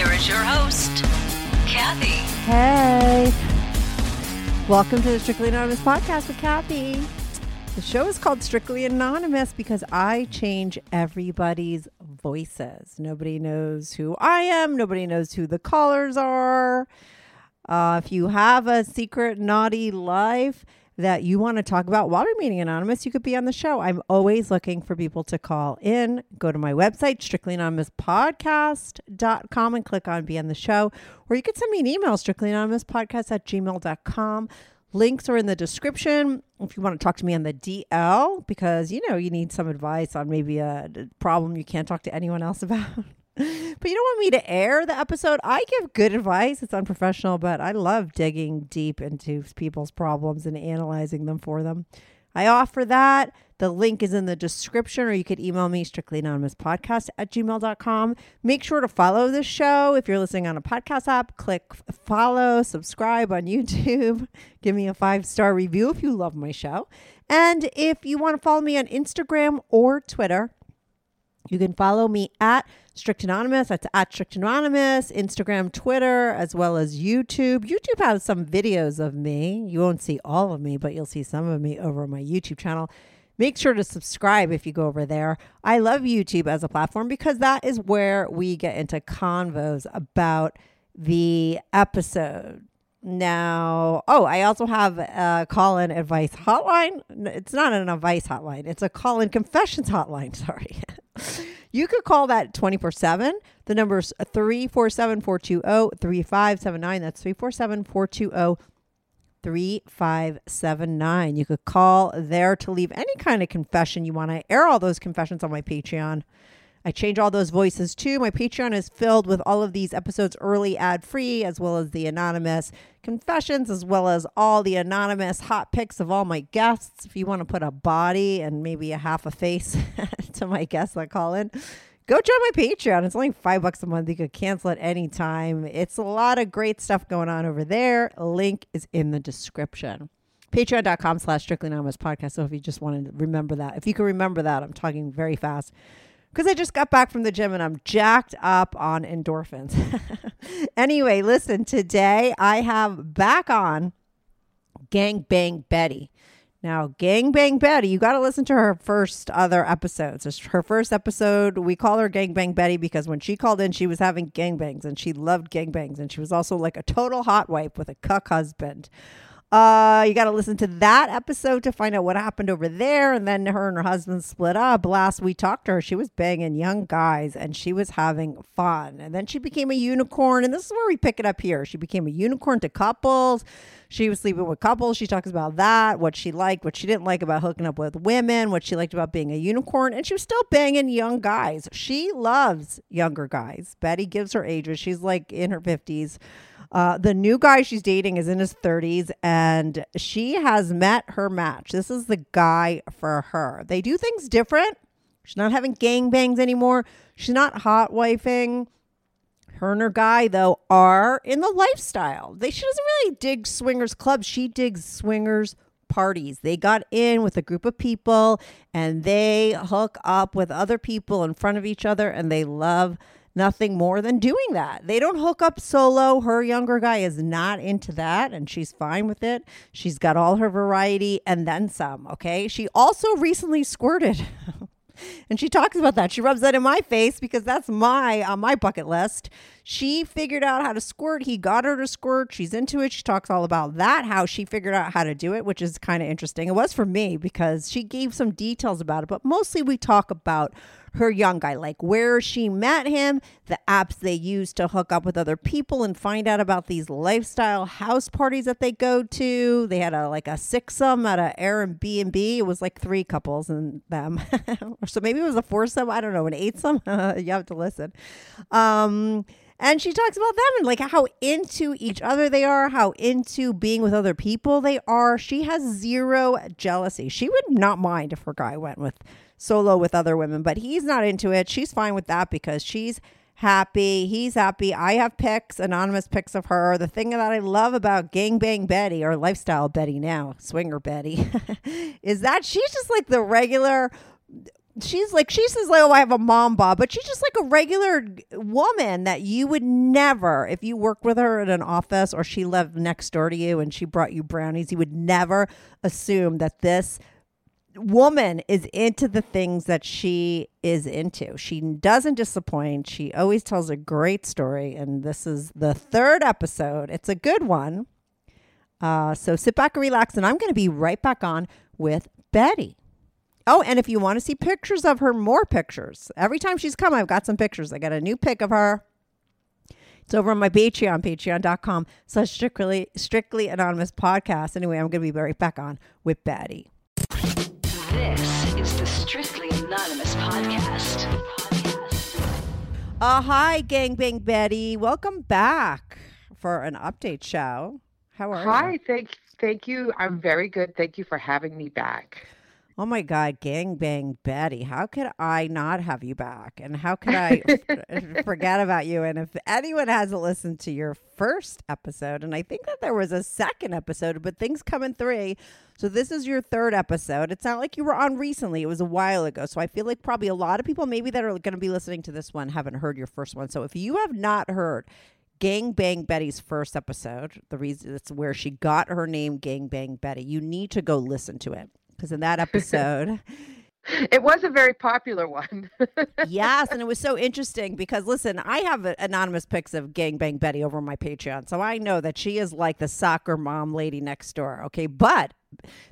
Here is your host, Kathy. Hey. Welcome to the Strictly Anonymous podcast with Kathy. The show is called Strictly Anonymous because I change everybody's voices. Nobody knows who I am, nobody knows who the callers are. Uh, if you have a secret naughty life that you want to talk about while remaining anonymous, you could be on the show. I'm always looking for people to call in. Go to my website, strictlyanonymouspodcast.com, and click on Be on the Show. Or you could send me an email, strictlyanonymouspodcast at gmail.com. Links are in the description if you want to talk to me on the DL because you know you need some advice on maybe a problem you can't talk to anyone else about. But you don't want me to air the episode. I give good advice. It's unprofessional, but I love digging deep into people's problems and analyzing them for them. I offer that. The link is in the description, or you could email me strictlyanonymouspodcast at gmail.com. Make sure to follow this show. If you're listening on a podcast app, click follow, subscribe on YouTube. Give me a five star review if you love my show. And if you want to follow me on Instagram or Twitter, you can follow me at Strict Anonymous. That's at Strict Anonymous, Instagram, Twitter, as well as YouTube. YouTube has some videos of me. You won't see all of me, but you'll see some of me over on my YouTube channel. Make sure to subscribe if you go over there. I love YouTube as a platform because that is where we get into convos about the episode. Now, oh, I also have a call in advice hotline. It's not an advice hotline, it's a call in confessions hotline. Sorry. You could call that 24 7. The number is 347 420 3579. That's 347 420 3579. You could call there to leave any kind of confession you want. I air all those confessions on my Patreon. I change all those voices too. My Patreon is filled with all of these episodes early ad free, as well as the anonymous confessions, as well as all the anonymous hot pics of all my guests. If you want to put a body and maybe a half a face to my guests that call in, go join my Patreon. It's only five bucks a month. You could cancel at any time. It's a lot of great stuff going on over there. Link is in the description. Patreon.com slash strictly anonymous podcast. So if you just want to remember that, if you can remember that, I'm talking very fast because I just got back from the gym and I'm jacked up on endorphins. anyway, listen, today I have back on Gang Bang Betty. Now, Gang Bang Betty, you got to listen to her first other episodes. Her first episode, we call her Gang Bang Betty because when she called in, she was having gangbangs and she loved gangbangs. And she was also like a total hot wife with a cuck husband. Uh, you got to listen to that episode to find out what happened over there. And then her and her husband split up. Last we talked to her, she was banging young guys and she was having fun. And then she became a unicorn. And this is where we pick it up here. She became a unicorn to couples. She was sleeping with couples. She talks about that, what she liked, what she didn't like about hooking up with women, what she liked about being a unicorn. And she was still banging young guys. She loves younger guys. Betty gives her ages. She's like in her 50s. Uh, the new guy she's dating is in his 30s and she has met her match. This is the guy for her. They do things different. She's not having gangbangs anymore. She's not hot wifing. Her and her guy, though, are in the lifestyle. They she doesn't really dig swingers clubs. She digs swingers parties. They got in with a group of people and they hook up with other people in front of each other and they love nothing more than doing that. They don't hook up solo. Her younger guy is not into that and she's fine with it. She's got all her variety and then some, okay? She also recently squirted. and she talks about that. She rubs that in my face because that's my on my bucket list. She figured out how to squirt. He got her to squirt. She's into it. She talks all about that, how she figured out how to do it, which is kind of interesting. It was for me because she gave some details about it, but mostly we talk about her young guy, like where she met him, the apps they use to hook up with other people and find out about these lifestyle house parties that they go to. They had a like a sixsome at a Airbnb. It was like three couples and them, so maybe it was a foursome. I don't know, an eight eightsome. you have to listen. Um, And she talks about them and like how into each other they are, how into being with other people they are. She has zero jealousy. She would not mind if her guy went with solo with other women, but he's not into it. She's fine with that because she's happy. He's happy. I have pics, anonymous pics of her. The thing that I love about Gangbang Betty or Lifestyle Betty now, Swinger Betty, is that she's just like the regular. She's like she says like oh I have a mom bob, but she's just like a regular woman that you would never if you worked with her in an office or she lived next door to you and she brought you brownies, you would never assume that this woman is into the things that she is into. She doesn't disappoint. She always tells a great story. And this is the third episode. It's a good one. Uh, so sit back and relax. And I'm going to be right back on with Betty. Oh, and if you want to see pictures of her, more pictures. Every time she's come, I've got some pictures. I got a new pic of her. It's over on my Patreon, patreon.com slash strictly, strictly anonymous podcast. Anyway, I'm going to be right back on with Betty. This is the Strictly Anonymous podcast. Uh, hi, Gangbang Betty. Welcome back for an update show. How are you? Hi, thank thank you. I'm very good. Thank you for having me back. Oh my God, gang bang Betty. How could I not have you back? And how could I f- uh, forget about you? And if anyone hasn't listened to your first episode, and I think that there was a second episode, but things come in three. So this is your third episode. It's not like you were on recently. It was a while ago. So I feel like probably a lot of people maybe that are going to be listening to this one haven't heard your first one. So if you have not heard Gang Bang Betty's first episode, the reason it's where she got her name Gang Bang Betty, you need to go listen to it. Because in that episode, It was a very popular one. yes, and it was so interesting because listen, I have anonymous pics of Gang Bang Betty over my Patreon, so I know that she is like the soccer mom lady next door. Okay, but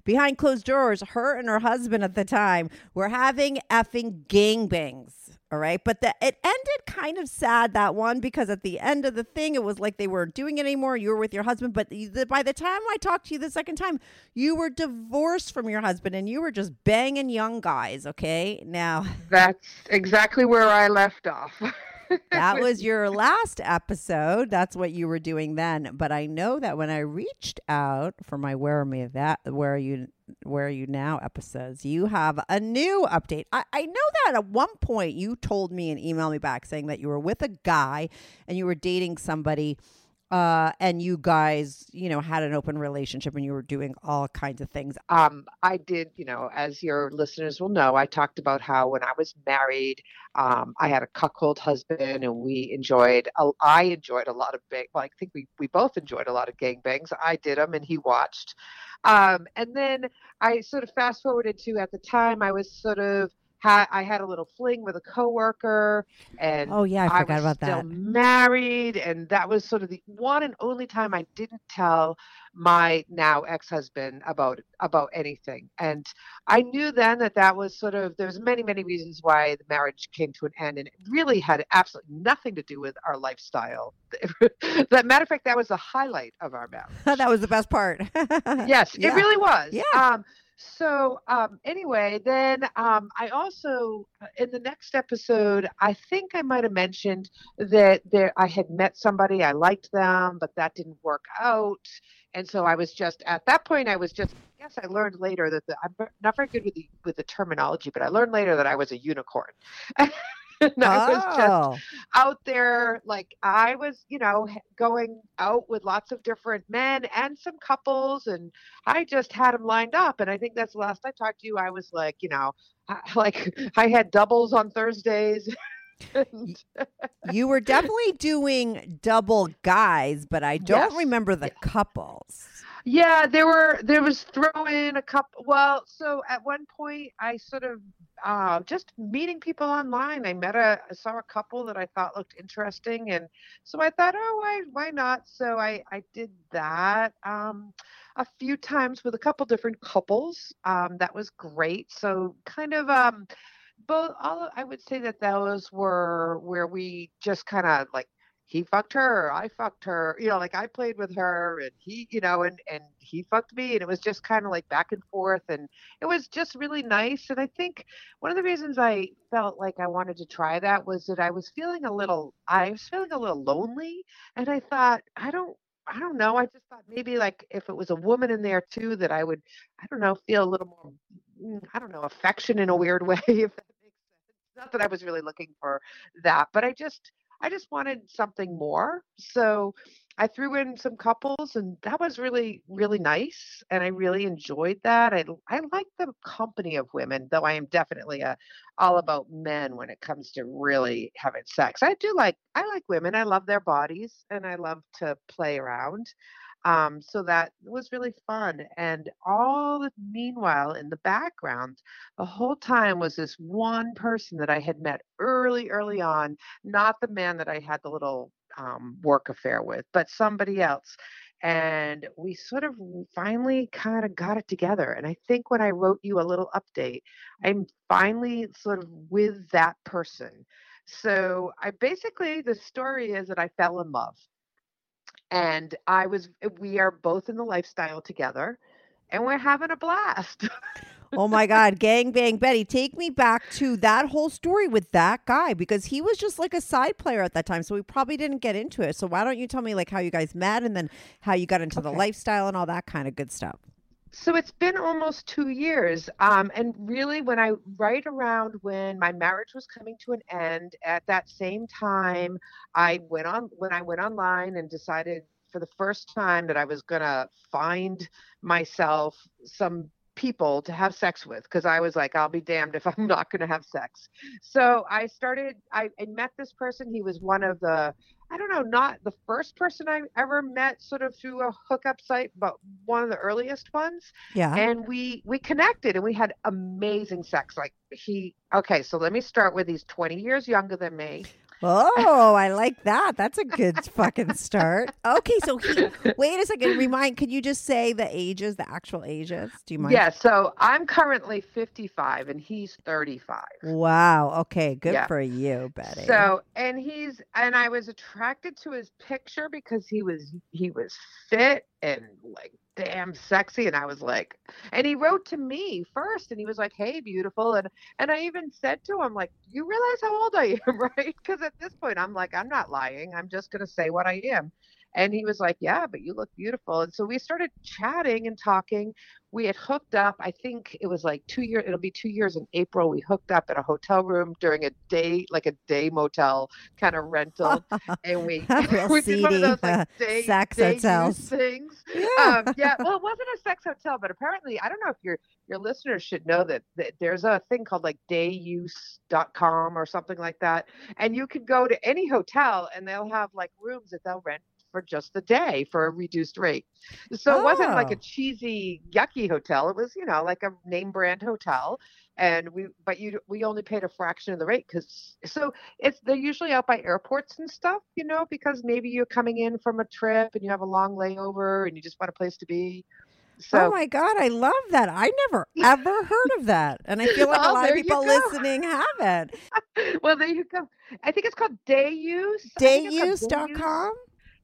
behind closed doors, her and her husband at the time were having effing gangbangs. All right, but the, it ended kind of sad that one because at the end of the thing, it was like they weren't doing it anymore. You were with your husband, but the, by the time I talked to you the second time, you were divorced from your husband and you were just banging young guys. Okay, now. That's exactly where I left off. that was your last episode. That's what you were doing then. But I know that when I reached out for my "Where Are Me That Where Are You Where Are You Now" episodes, you have a new update. I, I know that at one point you told me and emailed me back saying that you were with a guy and you were dating somebody. Uh, and you guys, you know, had an open relationship and you were doing all kinds of things. um, I did, you know, as your listeners will know, I talked about how when I was married, um, I had a cuckold husband, and we enjoyed. A, I enjoyed a lot of bang. Well, I think we we both enjoyed a lot of gangbangs. I did them, and he watched. Um, and then I sort of fast forwarded to at the time I was sort of. Ha- I had a little fling with a coworker, and Oh yeah, I I forgot was about still that. married, and that was sort of the one and only time I didn't tell my now ex-husband about about anything. And I knew then that that was sort of there was many many reasons why the marriage came to an end, and it really had absolutely nothing to do with our lifestyle. that matter of fact, that was the highlight of our marriage that was the best part. yes, Yeah. it really was. Yeah. Um, so um, anyway, then um, I also uh, in the next episode, I think I might have mentioned that there I had met somebody, I liked them, but that didn't work out, and so I was just at that point, I was just. Yes, I learned later that the, I'm not very good with the with the terminology, but I learned later that I was a unicorn. and I was just oh. out there like i was you know going out with lots of different men and some couples and i just had them lined up and i think that's the last i talked to you i was like you know I, like i had doubles on thursdays and, you were definitely doing double guys, but I don't Yes. remember the couples. Yeah there were there was throw in a couple well so at one point i sort of uh, just meeting people online i met a I saw a couple that i thought looked interesting and so i thought oh why why not? So i i did that um a few times with a couple different couples um that was great. So kind of um both all i would say that those were where we just kind of like he fucked her, I fucked her, you know, like I played with her and he, you know, and and he fucked me and it was just kind of like back and forth and it was just really nice and I think one of the reasons I felt like I wanted to try that was that I was feeling a little I was feeling a little lonely and I thought I don't I don't know. I just thought maybe like if it was a woman in there too, that I would, I don't know, feel a little more, mm, I don't know, affection in a weird way, if that makes sense. Not that I was really looking for that, but I just, I just wanted something more. So I threw in some couples and that was really, really nice. And I really enjoyed that. I, I like the company of women, though I am definitely a, all about men when it comes to really having sex. I do like, I like women. I love their bodies and I love to play around. Um, so that was really fun. And all the meanwhile, in the background, the whole time was this one person that I had met early, early on, not the man that I had the little um, work affair with, but somebody else. And we sort of finally kind of got it together. And I think when I wrote you a little update, I'm finally sort of with that person. So I basically, the story is that I fell in love and I was eh, we are both in the lifestyle together and we're having a blast. oh my God, gang bang Betty, take me back to that whole story with that guy because he was just like a side player at that time. So we probably didn't get into it. So why don't you tell me like how you guys met and then how you got into okay. the lifestyle and all that kind of good stuff? So it's been almost two years. Um, and really, when I, right around when my marriage was coming to an end, at that same time, I went on, when I went online and decided for the first time that I was going to find myself some people to have sex with because I was like, I'll be damned if I'm not going to have sex. So I started, I, I met this person. He was one of the, I don't know, not the first person I ever met sort of through a hookup site, but one of the earliest ones. Yeah. And we we connected and we had amazing sex. Like he okay, so let me start with he's 20 years younger than me. Oh, I like that. That's a good fucking start. Okay, so he wait a second. Remind could you just say the ages, the actual ages? Do you mind? Yeah, so I'm currently 55 and he's 35. Wow. Okay, good yeah. for you, Betty. So, and he's and I was attracted to his picture because he was he was fit and like damn sexy and i was like and he wrote to me first and he was like hey beautiful and and i even said to him like you realize how old i am right? Because at this point i'm like i'm not lying i'm just going to say what i am and he was like, Yeah, but you look beautiful. And so we started chatting and talking. We had hooked up, I think it was like two years, it'll be two years in April. We hooked up at a hotel room during a day, like a day motel kind of rental. and we, we did one of those like day, sex day hotels things. Yeah. Um, yeah. Well, it wasn't a sex hotel, but apparently, I don't know if your your listeners should know that, that there's a thing called like dayuse.com or something like that. And you can go to any hotel and they'll have like rooms that they'll rent for just the day for a reduced rate. So oh. it wasn't like a oh. cheesy, yucky hotel. It was, you know, like a name brand hotel. And we, but you, we only paid a fraction of the rate because, so it's, they're usually out by airports and stuff, you know, because maybe you're coming in from a trip and you have a long layover and you just want a place to be. Oh so, oh my God, I love that. I never ever heard of that. And I feel like oh, a lot of people listening haven't. well, there you go. I think it's called Dayuse. Dayuse.com?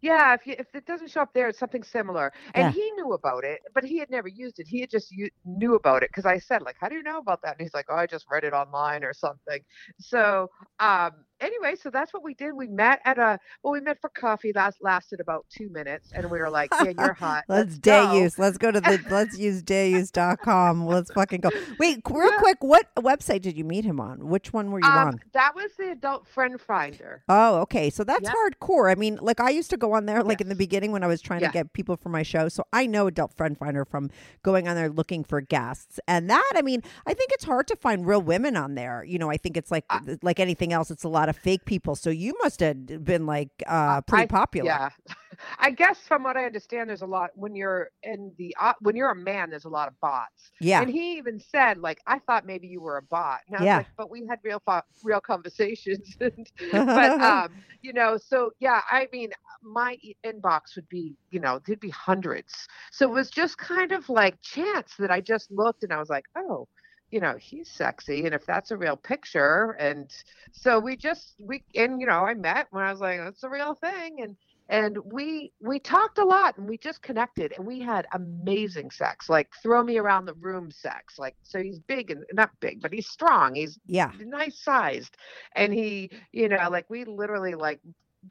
Yeah, if you, if it doesn't show up there, it's something similar. And yeah. he knew about it, but he had never used it. He had just u- knew about it because I said, like, how do you know about that? And he's like, oh, I just read it online or something. So um, anyway, so that's what we did. We met at a well, we met for coffee. Last lasted about two minutes, and we were like, "Yeah, you're hot. let's, let's day use. Let's go to the let's use dayuse.com. Let's fucking go. Wait, real yeah. quick, what website did you meet him on? Which one were you um, on? That was the Adult Friend Finder. Oh, okay. So that's yep. hardcore. I mean, like I used to go on there like yes. in the beginning when I was trying to get people for my show. So I know Adult Friend Finder from going on there looking for guests, and that I mean, I think it's hard to find real women on there. You know, I think it's like uh, like anything else. It's a lot of fake people. So you must have been like uh, pretty I, popular. Yeah, I guess from what I understand, there's a lot when you're in the uh, when you're a man, there's a lot of bots. Yeah, and he even said like, I thought maybe you were a bot. And yeah, like, but we had real real conversations. and, but um, you know, so yeah, I mean, my inbox would be, you know, there'd be hundreds. So it was just kind of like chance that I just looked and I was like, oh you know, he's sexy. And if that's a real picture. And so we just, we, and, you know, I met when I was like, that's a real thing. And, and we we talked a lot and we just connected and we had amazing sex like throw me around the room sex like so he's big and not big but he's strong he's Yeah. nice sized and he you know like we literally like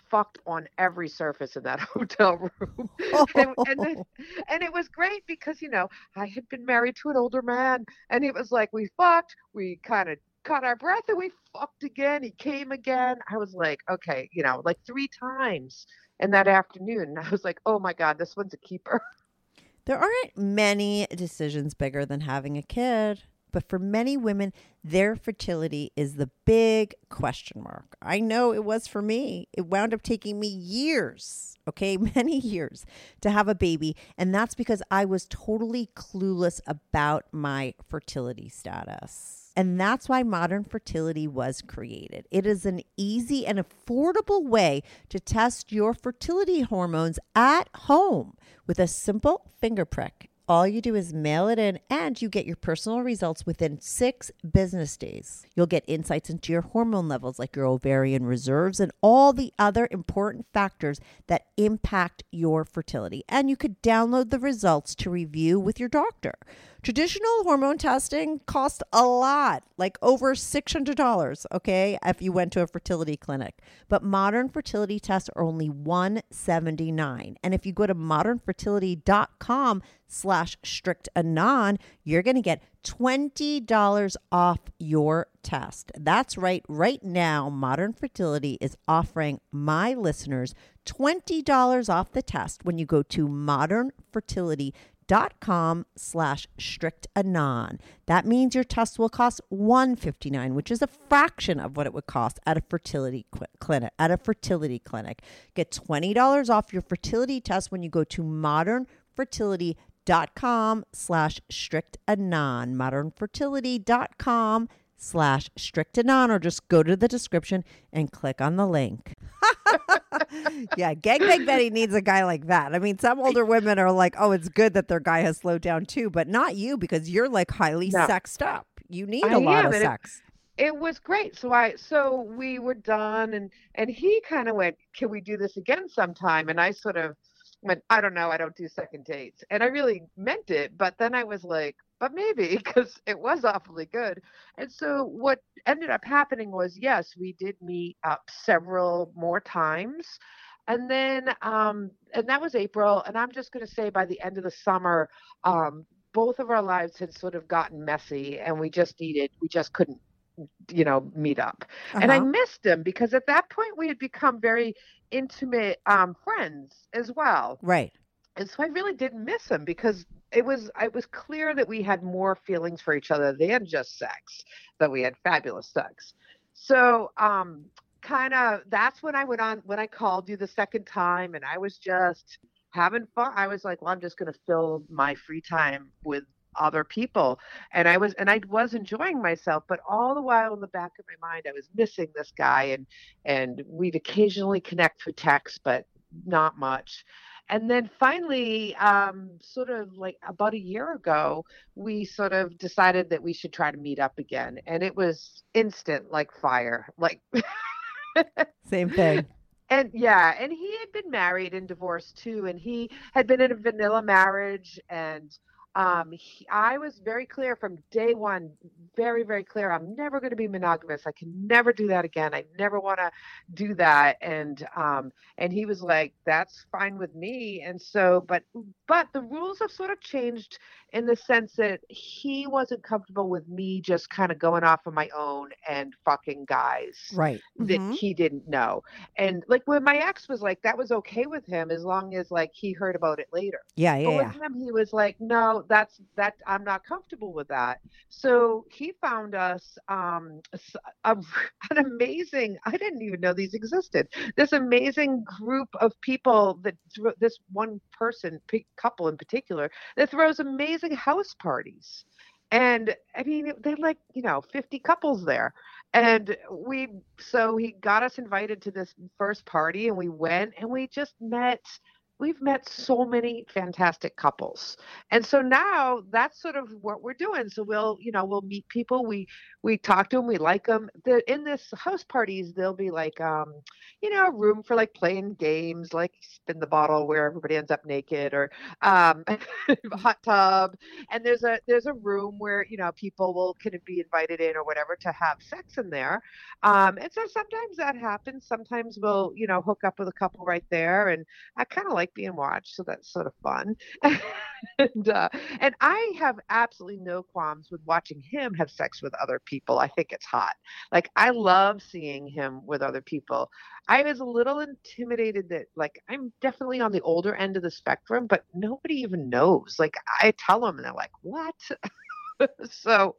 fucked on every surface in that hotel room. Oh. And, and, then, and it was great because you know i had been married to an older man and it was like we fucked we kind of caught our breath and we fucked again he came again. I was like okay you know like three times in that afternoon. And i was like oh my god this one's a keeper. There aren't many decisions bigger than having a kid, but for many women, their fertility is the big question mark. I know it was for me. It wound up taking me years, okay, many years to have a baby. And that's because I was totally clueless about my fertility status. And that's why modern fertility was created. It is an easy and affordable way to test your fertility hormones at home with a simple finger prick. All you do is mail it in and you get your personal results within six business days. You'll get insights into your hormone levels, like your ovarian reserves and all the other important factors that impact your fertility. And you could download the results to review with your doctor. Traditional hormone testing costs a lot, like over $600, okay, if you went to a fertility clinic. But modern fertility tests are only 179. And if you go to modernfertility.com slash strict anon, you're going to get $20 off your test. That's right. Right now, Modern Fertility is offering my listeners $20 off the test when you go to modernfertility.com slash strict anon that means your test will cost 159 which is a fraction of what it would cost at a fertility clinic at a fertility clinic get $20 off your fertility test when you go to modernfertility.com slash strict anon modernfertility.com slash strict anon or just go to the description and click on the link yeah, Gangbang Betty needs a guy like that. I mean, some older women are like, oh, it's good that their guy has slowed down too, but not you because you're like highly No. sexed up. You need I a lot am, of and it- sex. it was great so i so we were done and and he kind of went can we do this again sometime and i sort of went i don't know i don't do second dates. And i really meant it but then i was like but maybe because it was awfully good. And so what ended up happening was yes we did meet up several more times. And then um and that was april and i'm just going to say by the end of the summer um both of our lives had sort of gotten messy and we just needed we just couldn't you know meet up and i Uh-huh. missed him because at that point we had become very intimate um friends as well Right. and so i really didn't miss him because it was it was clear that we had more feelings for each other than just sex that we had fabulous sex so um kind of that's when i went on when i called you the second time and i was just having fun i was like well i'm just going to fill my free time with other people and i was and i was enjoying myself but all the while in the back of my mind i was missing this guy and and we'd occasionally connect through text but not much and then finally um, sort of like about a year ago we sort of decided that we should try to meet up again and it was instant like fire like Same thing. and yeah and he had been married and divorced too and he had been in a vanilla marriage and um he, i was very clear from day one very very clear i'm never going to be monogamous i can never do that again i never want to do that and um and he was like that's fine with me and so but but the rules have sort of changed in the sense that he wasn't comfortable with me just kind of going off on my own and fucking guys Right. that Mhm. he didn't know. And like when my ex was like, that was okay with him as long as like he heard about it later. Yeah, yeah, But yeah. with him, he was like, no, that's that I'm not comfortable with that. So he found us um, a, an amazing. I didn't even know these existed. This amazing group of people that this one person, couple in particular, that throws amazing house parties. And I mean, they're like, you know, 50 couples there. And we, so he got us invited to this first party and we went and we just met, we've met so many fantastic couples. And so now that's sort of what we're doing. So we'll you know we'll meet people we we talk to them we like them the, in this house parties there'll be like um you know a room for like playing games like spin the bottle where everybody ends up naked or um hot tub. And there's a there's a room where you know people will kind of be invited in or whatever to have sex in there. Um and so sometimes that happens. Sometimes we'll you know hook up with a couple right there. And i kind of like being watched so that's sort of fun and uh and i have absolutely no qualms with watching him have sex with other people i think it's hot like i love seeing him with other people I was a little intimidated that like I'm definitely on the older end of the spectrum, but nobody even knows. Like I tell them and they're like, "What?" so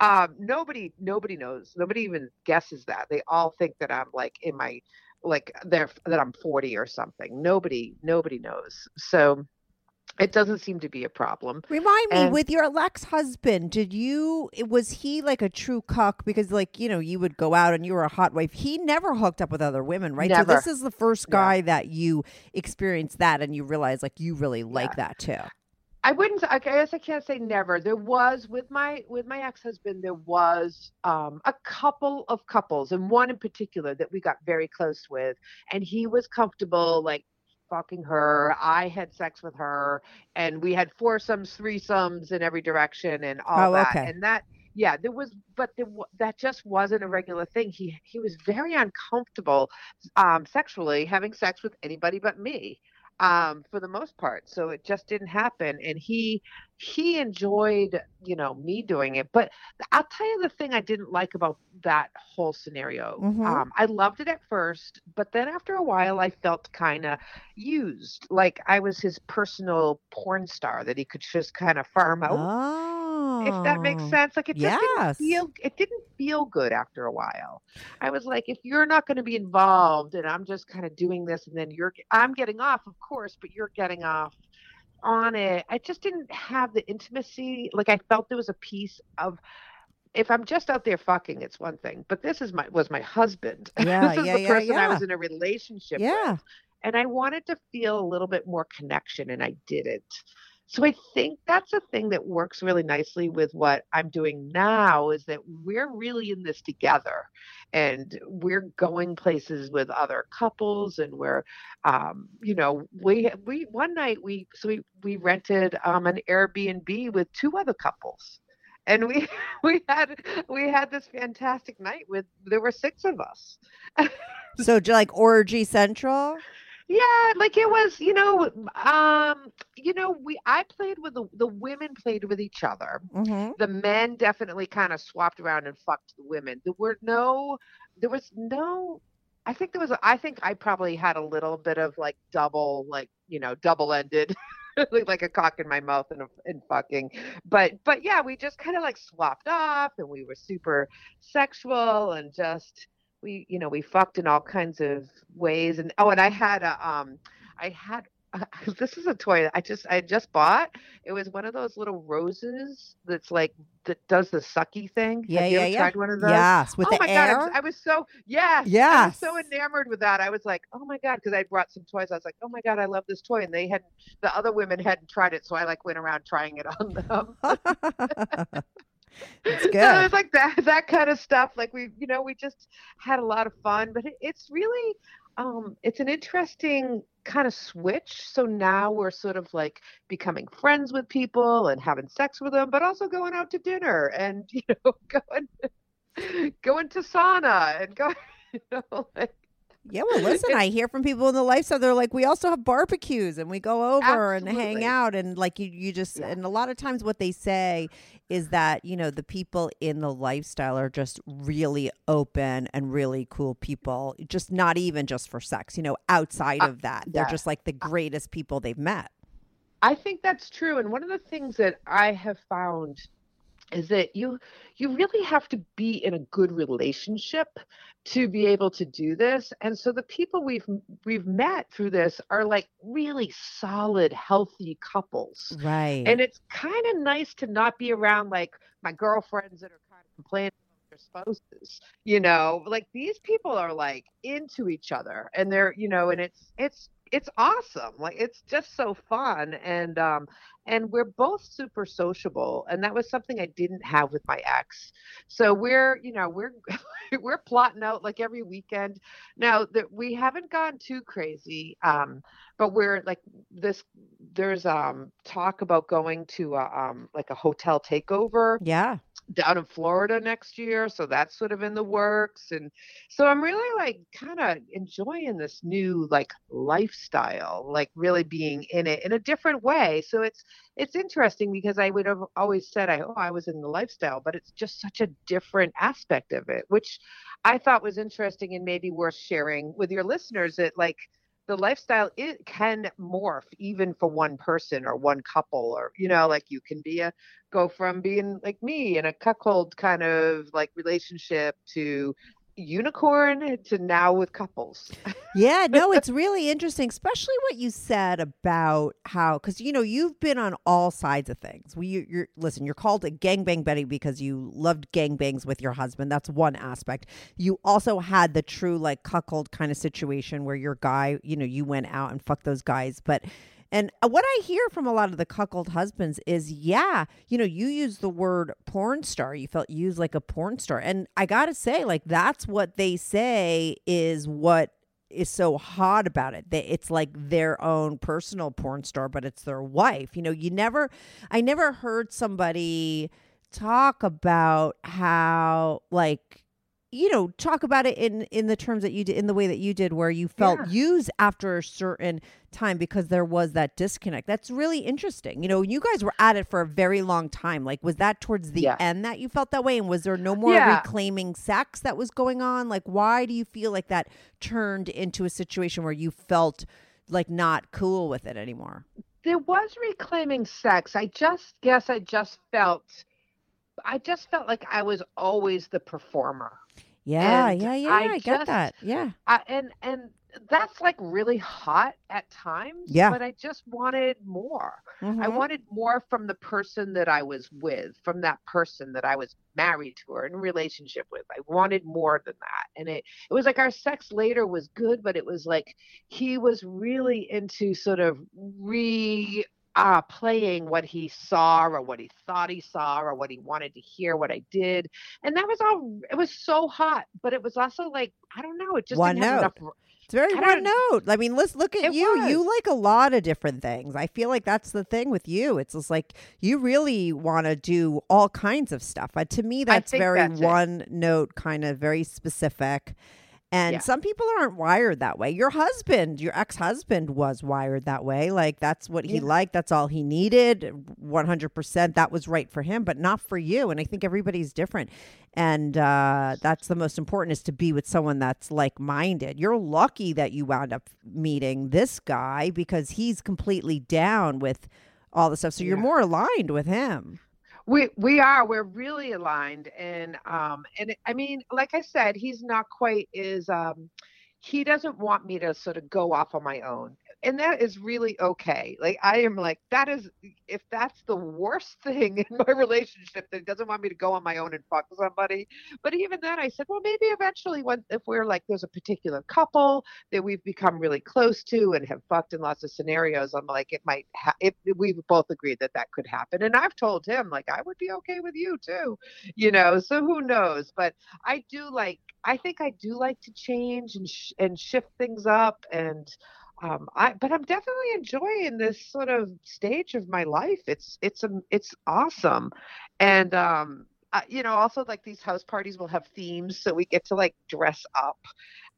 um nobody nobody knows. Nobody even guesses that. They all think that I'm like in my like they're that I'm 40 or something. Nobody nobody knows. So it doesn't seem to be a problem. Remind me, with your ex husband, did you was he like a true cuck? Because like you know, you would go out and you were a hot wife. He never hooked up with other women, right? So Never. this is the first Yeah. guy that you experienced that, and you realize like you really like that too. I wouldn't. I guess I can't say never. There was with my with my ex husband. There was um, a couple of couples, and one in particular that we got very close with, and he was comfortable like fucking her. I had sex with her, and we had foursomes, threesomes in every direction, and all Oh, that. okay. And that, yeah, there was, but there, that just wasn't a regular thing. He he was very uncomfortable um, sexually having sex with anybody but me um for the most part so it just didn't happen and he he enjoyed you know me doing it but i'll tell you the thing i didn't like about that whole scenario Mhm. um i loved it at first but then after a while i felt kind of used like i was his personal porn star that he could just kind of farm out Oh, if that makes oh, sense like it just didn't feel it didn't feel good after a while i was like if you're not going to be involved and i'm just kind of doing this and then you're i'm getting off of course but you're getting off on it i just didn't have the intimacy like i felt there was a piece of if i'm just out there fucking it's one thing but this is my was my husband Yeah, this is yeah, the yeah, person i was in a relationship Yeah. with and I wanted to feel a little bit more connection, and I didn't. So I think that's a thing that works really nicely with what I'm doing now is that we're really in this together, and we're going places with other couples, and we're, um, you know, we we one night we so we we rented um, an Airbnb with two other couples. And we we had we had this fantastic night with there were six of us. So like orgy central? Yeah, like it was, you know, um, you know, we I played with the the women played with each other. Mm-hmm. The men definitely kind of swapped around and fucked the women. There were no, there was no. I think there was. i think I probably had a little bit of like double, like you know, double ended. like like a cock in my mouth and, and fucking but but yeah we just kind of like swapped off and we were super sexual and just we you know we fucked in all kinds of ways and oh and i had a um i had this is a toy that i just i just bought. It was one of those little roses that's like that does the sucky thing. Yeah, Have you yeah, ever yeah. tried one of those? Yes, with oh the my air. god I was, I was so yes I was so enamored with that. I was like oh my god because I brought some toys. I was like oh my god I love this toy and they hadn't the other women hadn't tried it so I like went around trying it on them It's so it good. was like that that kind of stuff like we you know we just had a lot of fun but it, it's really um it's an interesting kind of switch so now we're sort of like becoming friends with people and having sex with them but also going out to dinner and you know going going to sauna and going you know like Yeah, well, listen, I hear from people in the lifestyle. They're like, we also have barbecues and we go over and hang out. And like, you, you just, Yeah. and a lot of times what they say is that, you know, the people in the lifestyle are just really open and really cool people, just not even just for sex, you know, outside Uh, of that. They're just like the greatest people they've met. I think that's true. And one of the things that I have found is that you you really have to be in a good relationship to be able to do this. And so the people we've we've met through this are like really solid, healthy couples. Right. And it's kind of nice to not be around like my girlfriends that are kind of complaining about their spouses. You know, like these people are like into each other and they're, you know, and it's it's it's awesome. Like it's just so fun and um and we're both super sociable and that was something I didn't have with my ex. So we're, you know, we're we're plotting out like every weekend. Now that we haven't gone too crazy um but we're like this there's um talk about going to a, um like a hotel takeover Yeah. Down in Florida next year, so that's sort of in the works. And so I'm really like kind of enjoying this new like lifestyle, like really being in it in a different way. So it's it's interesting because I would have always said I oh I was in the lifestyle, but it's just such a different aspect of it, which I thought was interesting and maybe worth sharing with your listeners that like the lifestyle it can morph even for one person or one couple or you know like you can be a go from being like me in a cuckold kind of like relationship to unicorn to now with couples Yeah, no, it's really interesting, especially what you said about how, because you know you've been on all sides of things. We, you, you're listen, you're called a gangbang Betty because you loved gangbangs with your husband. That's one aspect. You also had the true like cuckold kind of situation where your guy, you know, you went out and fucked those guys, but. And uh, what I hear from a lot of the cuckold husbands is, yeah, you know, you use the word porn star. You felt used like a porn star. And I got to say, like, that's what they say is what is so hot about it it's like their own personal porn star but it's their wife you know you never i never heard somebody talk about how like you know talk about it in in the terms that you did in the way that you did where you felt Yeah. used after a certain time because there was that disconnect. That's really interesting. You know you guys were at it for a very long time. Like was that towards the Yeah. end that you felt that way? And was there no more Yeah. reclaiming sex that was going on? Like why do you feel like that turned into a situation where you felt like not cool with it anymore? There was reclaiming sex. I just guess i just felt i just felt like i was always the performer yeah And yeah yeah I i, get just- that yeah I, and and that's like really hot at times Yeah. but i just wanted more I Mhm. wanted more from the person that I was with, from that person that I was married to or in a relationship with. I wanted more than that. And it, it was like our sex later was good, but it was like he was really into sort of re uh, playing what he saw or what he thought he saw or what he wanted to hear, what I did. And that was all, it was so hot, but it was also like, I don't know, it just One note. enough. It's very one note. I mean, let's look at It you. You like a lot of different things. I feel like that's the thing with you. It's just like you really want to do all kinds of stuff. But to me, that's very that's it. one note, kind of very specific. And Yeah. some people aren't wired that way. Your husband, your ex husband, was wired that way. Like that's what he Yeah. liked. That's all he needed. 100%. That was right for him, but not for you. And I think everybody's different. And uh, that's the most important is to be with someone that's like minded. You're lucky that you wound up meeting this guy because he's completely down with all the stuff. So you're more aligned with him. We we are we're really aligned and um and I mean like I said he's not quite as um he doesn't want me to sort of go off on my own and that is really okay like I am like that is if that's the worst thing in my relationship that doesn't want me to go on my own and fuck somebody. But even then I said well maybe eventually when if we're like there's a particular couple that we've become really close to and have fucked in lots of scenarios i'm like it might ha- if we've both agreed that that could happen and i've told him like i would be okay with you too you know so who knows but i do like i think i do like to change and sh- and shift things up and um i but i'm definitely enjoying this sort of stage of my life. It's it's um, it's awesome. And um you know also like these house parties will have themes so we get to like dress up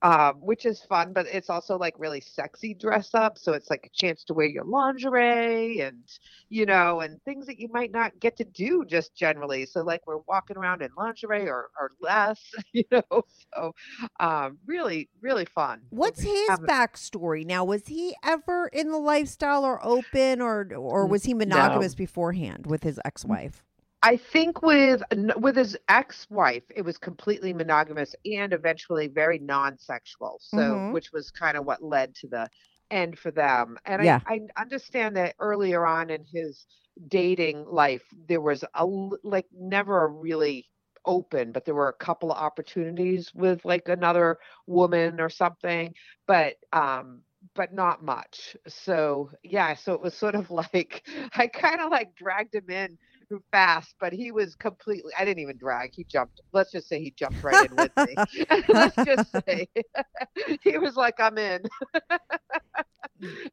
um, which is fun, but it's also like really sexy dress up. So it's like a chance to wear your lingerie and, you know, and things that you might not get to do just generally. So like we're walking around in lingerie or, or less, you know, so um, really, really fun. What's his have- backstory now? Was he ever in the lifestyle or open, or or was he monogamous beforehand with his ex-wife? I think with with his ex-wife, it was completely monogamous and eventually very non-sexual. So, Mhm. which was kind of what led to the end for them. And Yeah. I, I understand that earlier on in his dating life, there was a like never a really open, but there were a couple of opportunities with like another woman or something. But um, but not much. So yeah, so it was sort of like I kind of like dragged him in fast, but he was completely. I didn't even drag. He jumped. Let's just say he jumped right in with me. let's just say he was like, "I'm in."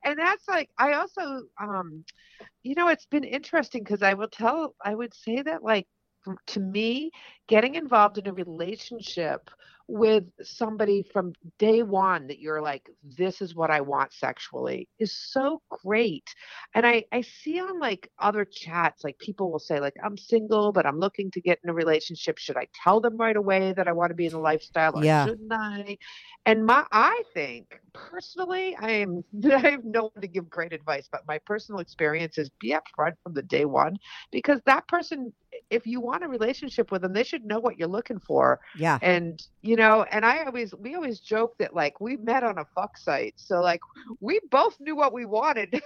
and that's like I also, um, you know, it's been interesting because I will tell. I would say that like to me, getting involved in a relationship with somebody from day one that you're like, this is what I want sexually is so great. And I, I see on like other chats, like people will say, like, I'm single, but I'm looking to get in a relationship. Should I tell them right away that I want to be in a lifestyle or Yeah. shouldn't I? And my I think personally, I am I have no one to give great advice, but my personal experience is be upfront from the day one because that person if you want a relationship with them, they should know what you're looking for. Yeah. And you know, and I always we always joke that like we met on a fuck site. So like we both knew what we wanted.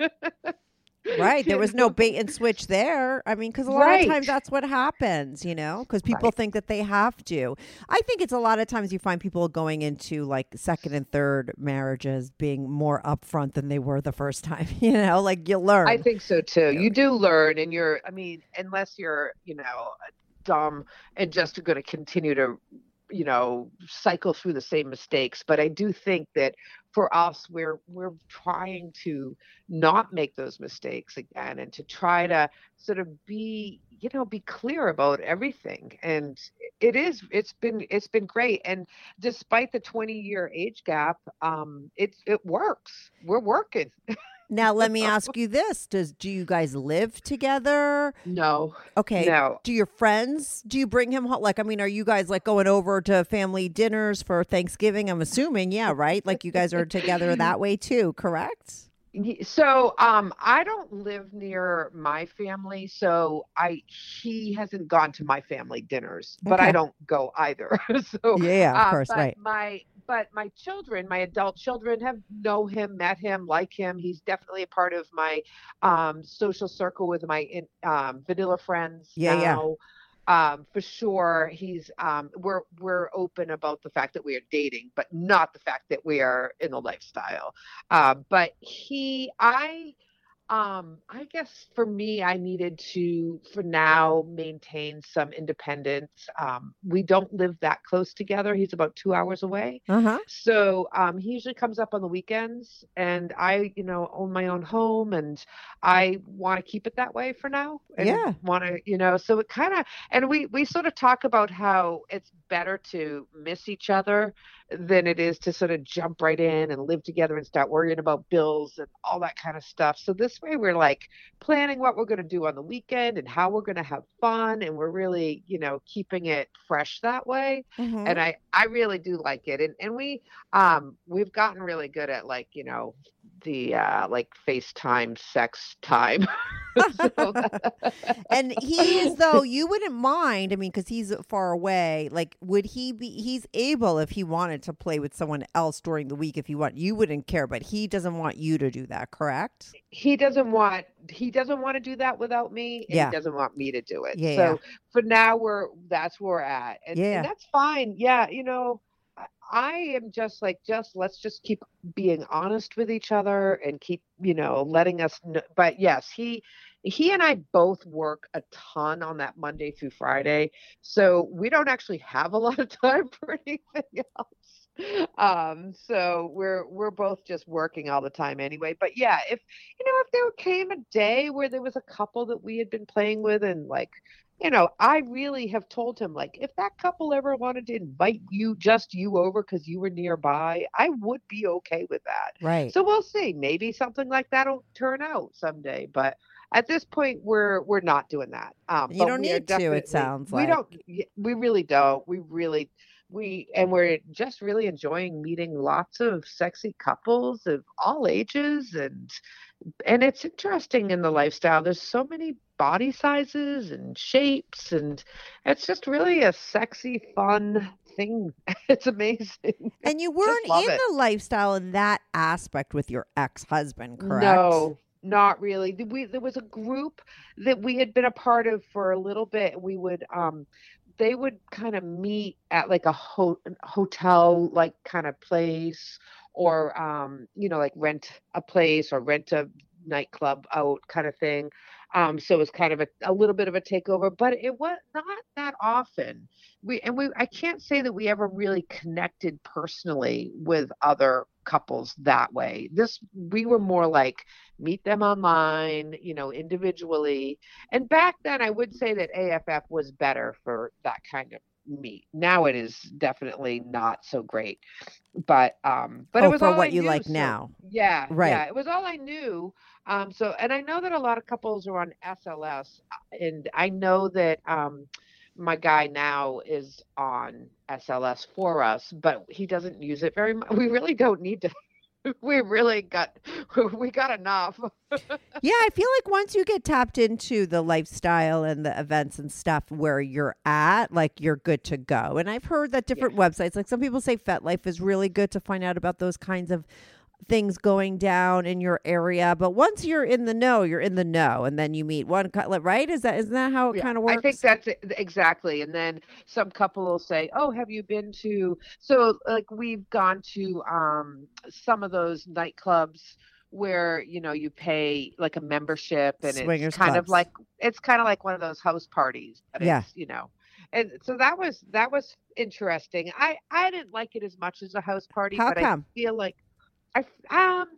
Right. There was no bait and switch there. I mean, because a lot Right. of times that's what happens, you know, because people Right. think that they have to. I think it's a lot of times you find people going into like second and third marriages being more upfront than they were the first time, you know, like you learn. I think so too. You do learn, and you're, I mean, unless you're, you know, dumb and just going to continue to, you know, cycle through the same mistakes. But I do think that for us, we're we're trying to not make those mistakes again, and to try to sort of be, you know, be clear about everything. And it is, it's been, it's been great. And despite the 20 year age gap, um, it it works. We're working. now, let me ask you this: Does do you guys live together? No, Okay. no. Do your friends? Do you bring him home? Like, I mean, are you guys like going over to family dinners for Thanksgiving? I'm assuming, yeah, right. Like you guys are together that way too, correct? So um I don't live near my family, so I he hasn't gone to my family dinners, but Okay. I don't go either. so Yeah, of uh, course, right. My but my children, my adult children have know him, met him, like him. He's definitely a part of my um social circle with my in, um vanilla friends Yeah, yeah. now. Um, for sure, he's um, we're we're open about the fact that we are dating, but not the fact that we are in the lifestyle. Um, but he, I, um, I guess for me, I needed to, for now, maintain some independence. Um, we don't live that close together. He's about two hours away. Uh huh. So um, he usually comes up on the weekends, and I, you know, own my own home, and I want to keep it that way for now. And Yeah. Want to, you know, so it kind of, and we we sort of talk about how it's better to miss each other than it is to sort of jump right in and live together and start worrying about bills and all that kind of stuff. So this way, we're like planning what we're going to do on the weekend and how we're going to have fun, and we're really, you know, keeping it fresh that way Mm-hmm. and I I really do like it and and we um we've gotten really good at like you know the uh like FaceTime sex time. So- and he is though you wouldn't mind i mean because he's far away like would he be he's able if he wanted to play with someone else during the week if he want you wouldn't care but he doesn't want you to do that correct? He doesn't want he doesn't want to do that without me and Yeah. he doesn't want me to do it. Yeah, so for now we're that's where we're at and, and that's fine yeah you know I- am just like just let's just keep being honest with each other and keep you know letting us know but yes he he and I both work a ton on that Monday through Friday so we don't actually have a lot of time for anything else. Um so we're we're both just working all the time anyway but yeah if you know if there came a day where there was a couple that we had been playing with and like you know i really have told him like if that couple ever wanted to invite you just you over because you were nearby i would be okay with that. Right. So we'll see. Maybe something like that'll turn out someday but at this point we're we're not doing that um You don't need to, it sounds we don't we really don't. We really we and we're just really enjoying meeting lots of sexy couples of all ages and and it's interesting in the lifestyle there's so many body sizes and shapes and it's just really a sexy fun thing it's amazing and you weren't in it. the lifestyle in that aspect with your ex-husband correct No, not really. We there was a group that we had been a part of for a little bit. We would um they would kind of meet at like a ho- hotel like kind of place or um, you know, like rent a place or rent a nightclub out kind of thing. Um, so it was kind of a, a little bit of a takeover, but it was not that often. We and we I can't say that we ever really connected personally with other couples that way. This we were more like meet them online, you know, individually. And back then I would say that AFF was better for that kind of meet. Now it is definitely not so great. But um but oh, it was for all what I you knew, like so- now. yeah, Right. Yeah, it was all I knew. Um, so, and I know that a lot of couples are on SLS, uh, and I know that um, my guy now is on SLS for us, but he doesn't use it very much. We really don't need to. We really got, we got enough. Yeah, I feel like once you get tapped into the lifestyle and the events and stuff where you're at, like you're good to go. And I've heard that different websites, like some people say FetLife is really good to find out about those kinds of things going down in your area. But once you're in the know, you're in the know, and then you meet one couple, right? Is that isn't that how it Yeah, kind of works? I think that's it- exactly. And then some couple will say, "Oh, have you been to?" So like we've gone to um, some of those nightclubs where you know you pay like a membership and Swingers it's kind clubs. of like it's kind of like one of those house parties. But Yeah. It's, you know. And so that was that was interesting. I I didn't like it as much as a house party, How but come? I feel like I um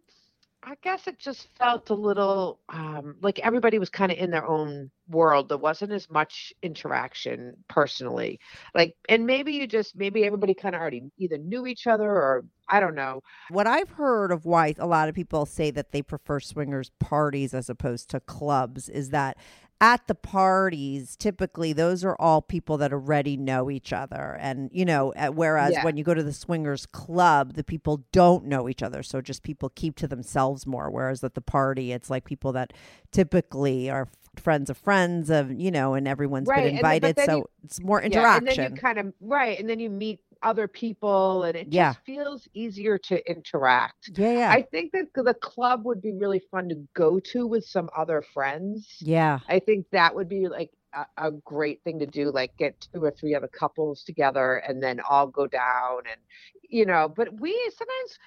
I guess it just felt a little um, like everybody was kind of in their own world. There wasn't as much interaction personally. Like, and maybe you just, maybe everybody kind of already either knew each other or I don't know. What I've heard of why a lot of people say that they prefer swingers parties as opposed to clubs is that at the parties, typically those are all people that already know each other. And, you know, uh, whereas Yeah. when you go to the swingers club, the people don't know each other. So just people keep to themselves more. Whereas at the party, it's like people that typically are friends of friends of, you know, and everyone's Right, been invited. then so you- it's more Yeah, and interaction. then you kind of, right. And then you meet other people and it Yeah. just feels easier to interact. yeah, yeah. I think that the club would be really fun to go to with some other friends. yeah. I think that would be like a, a great thing to do, like get two or three other couples together and then all go down and you know. But we sometimes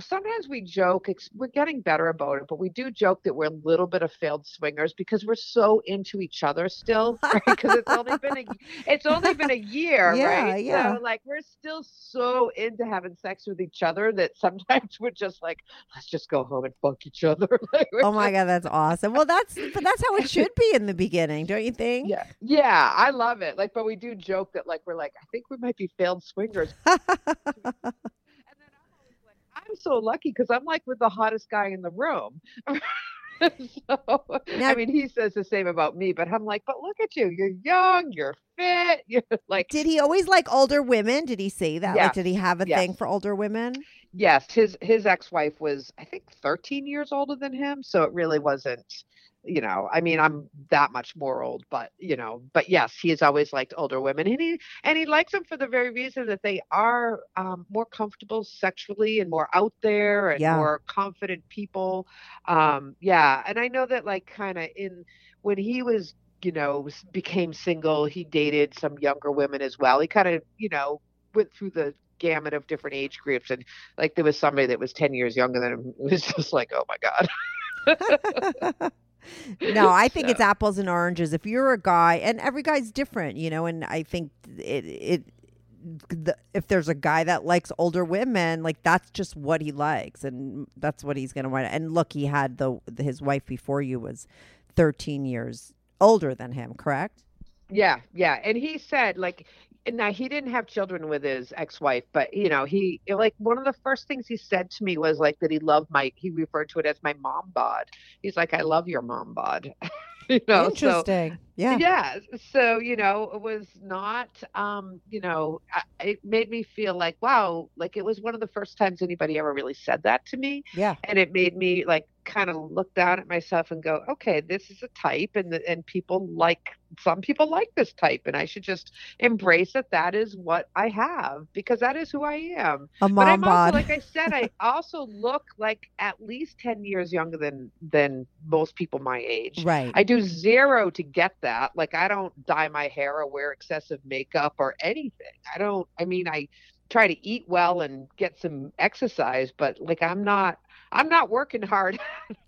sometimes we joke. We're getting better about it, but we do joke that we're a little bit of failed swingers because we're so into each other still. Because it's only been a it's only been a year, Yeah, right? yeah. So like we're still so into having sex with each other that sometimes we're just like, let's just go home and fuck each other. Like, Oh my just- god, that's awesome. Well, that's but that's how it should be in the beginning, don't you think? yeah, yeah, I love it. Like, but we do joke that like we're like, I think we might be failed swingers. and then I'm always like, I'm so lucky because I'm like with the hottest guy in the room. so, Now- I mean, he says the same about me, but I'm like, but look at you, you're young, you're fit, you're like, Did he always like older women? Did he say that? Like, did he have a yes. thing for older women? yes, his his ex-wife was, I think, 13 years older than him, so it really wasn't. You know, I mean, I'm that much more old, but you know, but yes, he has always liked older women, and he and he likes them for the very reason that they are um, more comfortable sexually and more out there and Yeah. more confident people. Um, yeah, and I know that like kind of in when he was, you know, s- became single, he dated some younger women as well. He kind of, you know, went through the gamut of different age groups, and like there was somebody that was ten years younger than him. It was just like, oh my god. no, I think it's apples and oranges. If you're a guy, and every guy's different, you know, and I think it it. The, if there's a guy that likes older women, like that's just what he likes, and that's what he's gonna want. And look, he had the his wife before you was 13 years older than him, correct? Yeah, yeah. And he said like now he didn't have children with his ex-wife, but you know, he like one of the first things he said to me was like that he loved my he referred to it as my mom bod. He's like, I love your mom bod. you know, so Interesting. Yeah. yeah so you know it was not um you know it made me feel like wow like it was one of the first times anybody ever really said that to me Yeah. and it made me like kind of look down at myself and go okay this is a type and the, and people like some people like this type and i should just embrace that that is what i have because that is who i am A but mom i'm also bod. like i said i also look like at least 10 years younger than than most people my age right. I do zero to get that. Like I don't dye my hair or wear excessive makeup or anything. I don't I mean I try to eat well and get some exercise, but like I'm not I'm not working hard.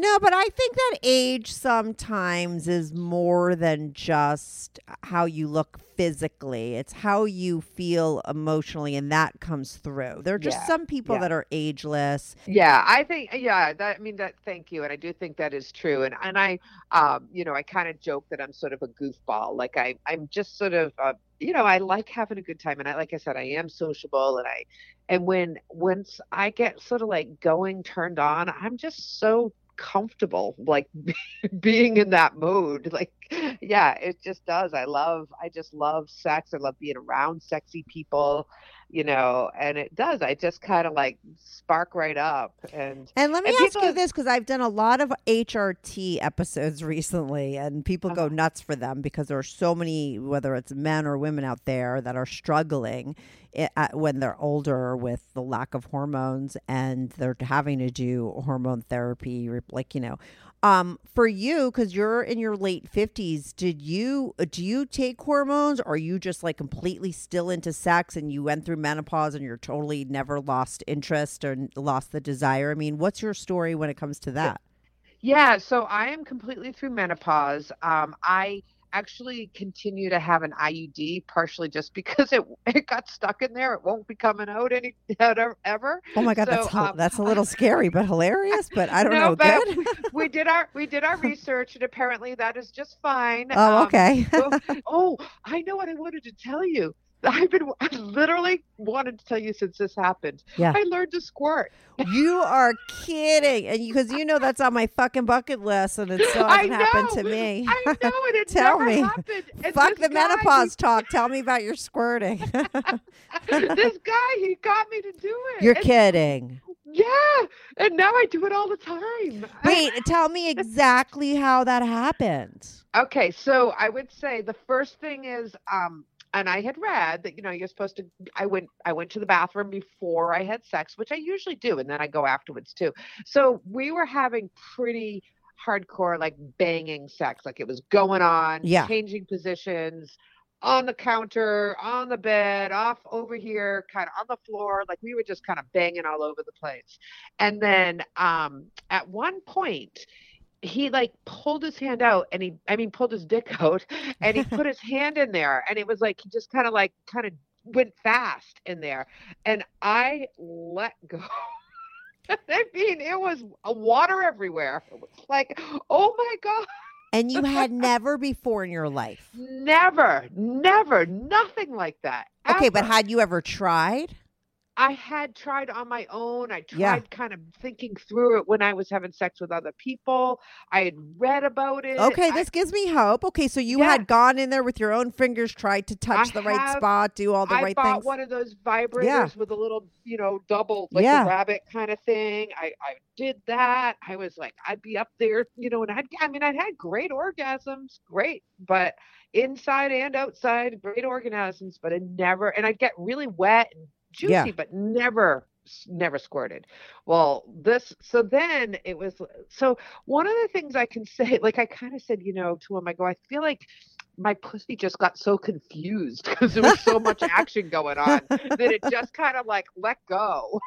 No, but I think that age sometimes is more than just how you look physically. It's how you feel emotionally, and that comes through. There are just Yeah, some people yeah. that are ageless. Yeah, I think yeah, that I mean that thank you. And I do think that is true. And and I um, you know, I kind of joke that I'm sort of a goofball. Like I I'm just sort of uh, you know, I like having a good time and I like I said I am sociable and I and when once I get sort of like going turned on, I'm just so comfortable like being in that mood like yeah it just does. I love i just love sex. I love being around sexy people you know and it does i just kind of like spark right up and And let me And ask you this because I've done a lot of HRT episodes recently, and people go Uh-huh. nuts for them because there are so many, whether it's men or women out there, that are struggling i- at, when they're older with the lack of hormones and they're having to do hormone therapy, like you know. Um, for you, because you're in your late fifties, did you do you take hormones, or are you just like completely still into sex and you went through menopause and you're totally never lost interest or lost the desire? I mean, what's your story when it comes to that? Yeah, so I am completely through menopause. Um, I actually continue to have an IUD, partially just because it it got stuck in there. It won't be coming out any ever. ever. Oh my god, that's So, hil- um, that's a little scary, but hilarious. But I don't No, know. but Good. we did our we did our research, and apparently that is just fine. oh, Um, okay. oh, I know what I wanted to tell you. I've been I literally wanted to tell you since this happened. Yeah. I learned to squirt. you are kidding, and because you know that's on my fucking bucket list, and it still I hasn't happened to me. I know, and it Tell me. happened. And Fuck the guy, menopause talk. Tell me about your squirting. This guy, he got me to do it. You're And- kidding. Yeah, and now I do it all the time. Wait, tell me exactly how that happened. Okay, so I would say the first thing is, um, and I had read that you know you're supposed to. I went, I went to the bathroom before I had sex, which I usually do, and then I go afterwards too. So we were having pretty hardcore, like banging sex, like it was going on, Yeah. changing positions. On the counter, on the bed, off over here, kind of on the floor. Like we were just kind of banging all over the place. And then um, at one point, he like pulled his hand out and he I mean pulled his dick out and he put his hand in there and it was like he just kind of like kind of went fast in there and I let go. I mean it was water everywhere. It was like, oh my god. And you had never before in your life. Never, never, nothing like that. Okay, but had you ever tried? I had tried on my own. I tried Yeah. kind of thinking through it when I was having sex with other people. I had read about it. Okay, I- this gives me hope. Okay, so you Yeah. had gone in there with your own fingers, tried to touch I the right spot, do all the I right things. I bought one of those vibrators with a little, you know, double like Yeah. a rabbit kind of thing. I I did that. I was like, I'd be up there, you know, and I'd I mean, I'd had great orgasms, great, but inside and outside, great orgasms, but it never, and I'd get really wet and juicy, Yeah. but never never squirted well this so then it was so one of the things i can say like i kind of said you know to him i go i feel like my pussy just got so confused because there was so much action going on that it just kind of like let go.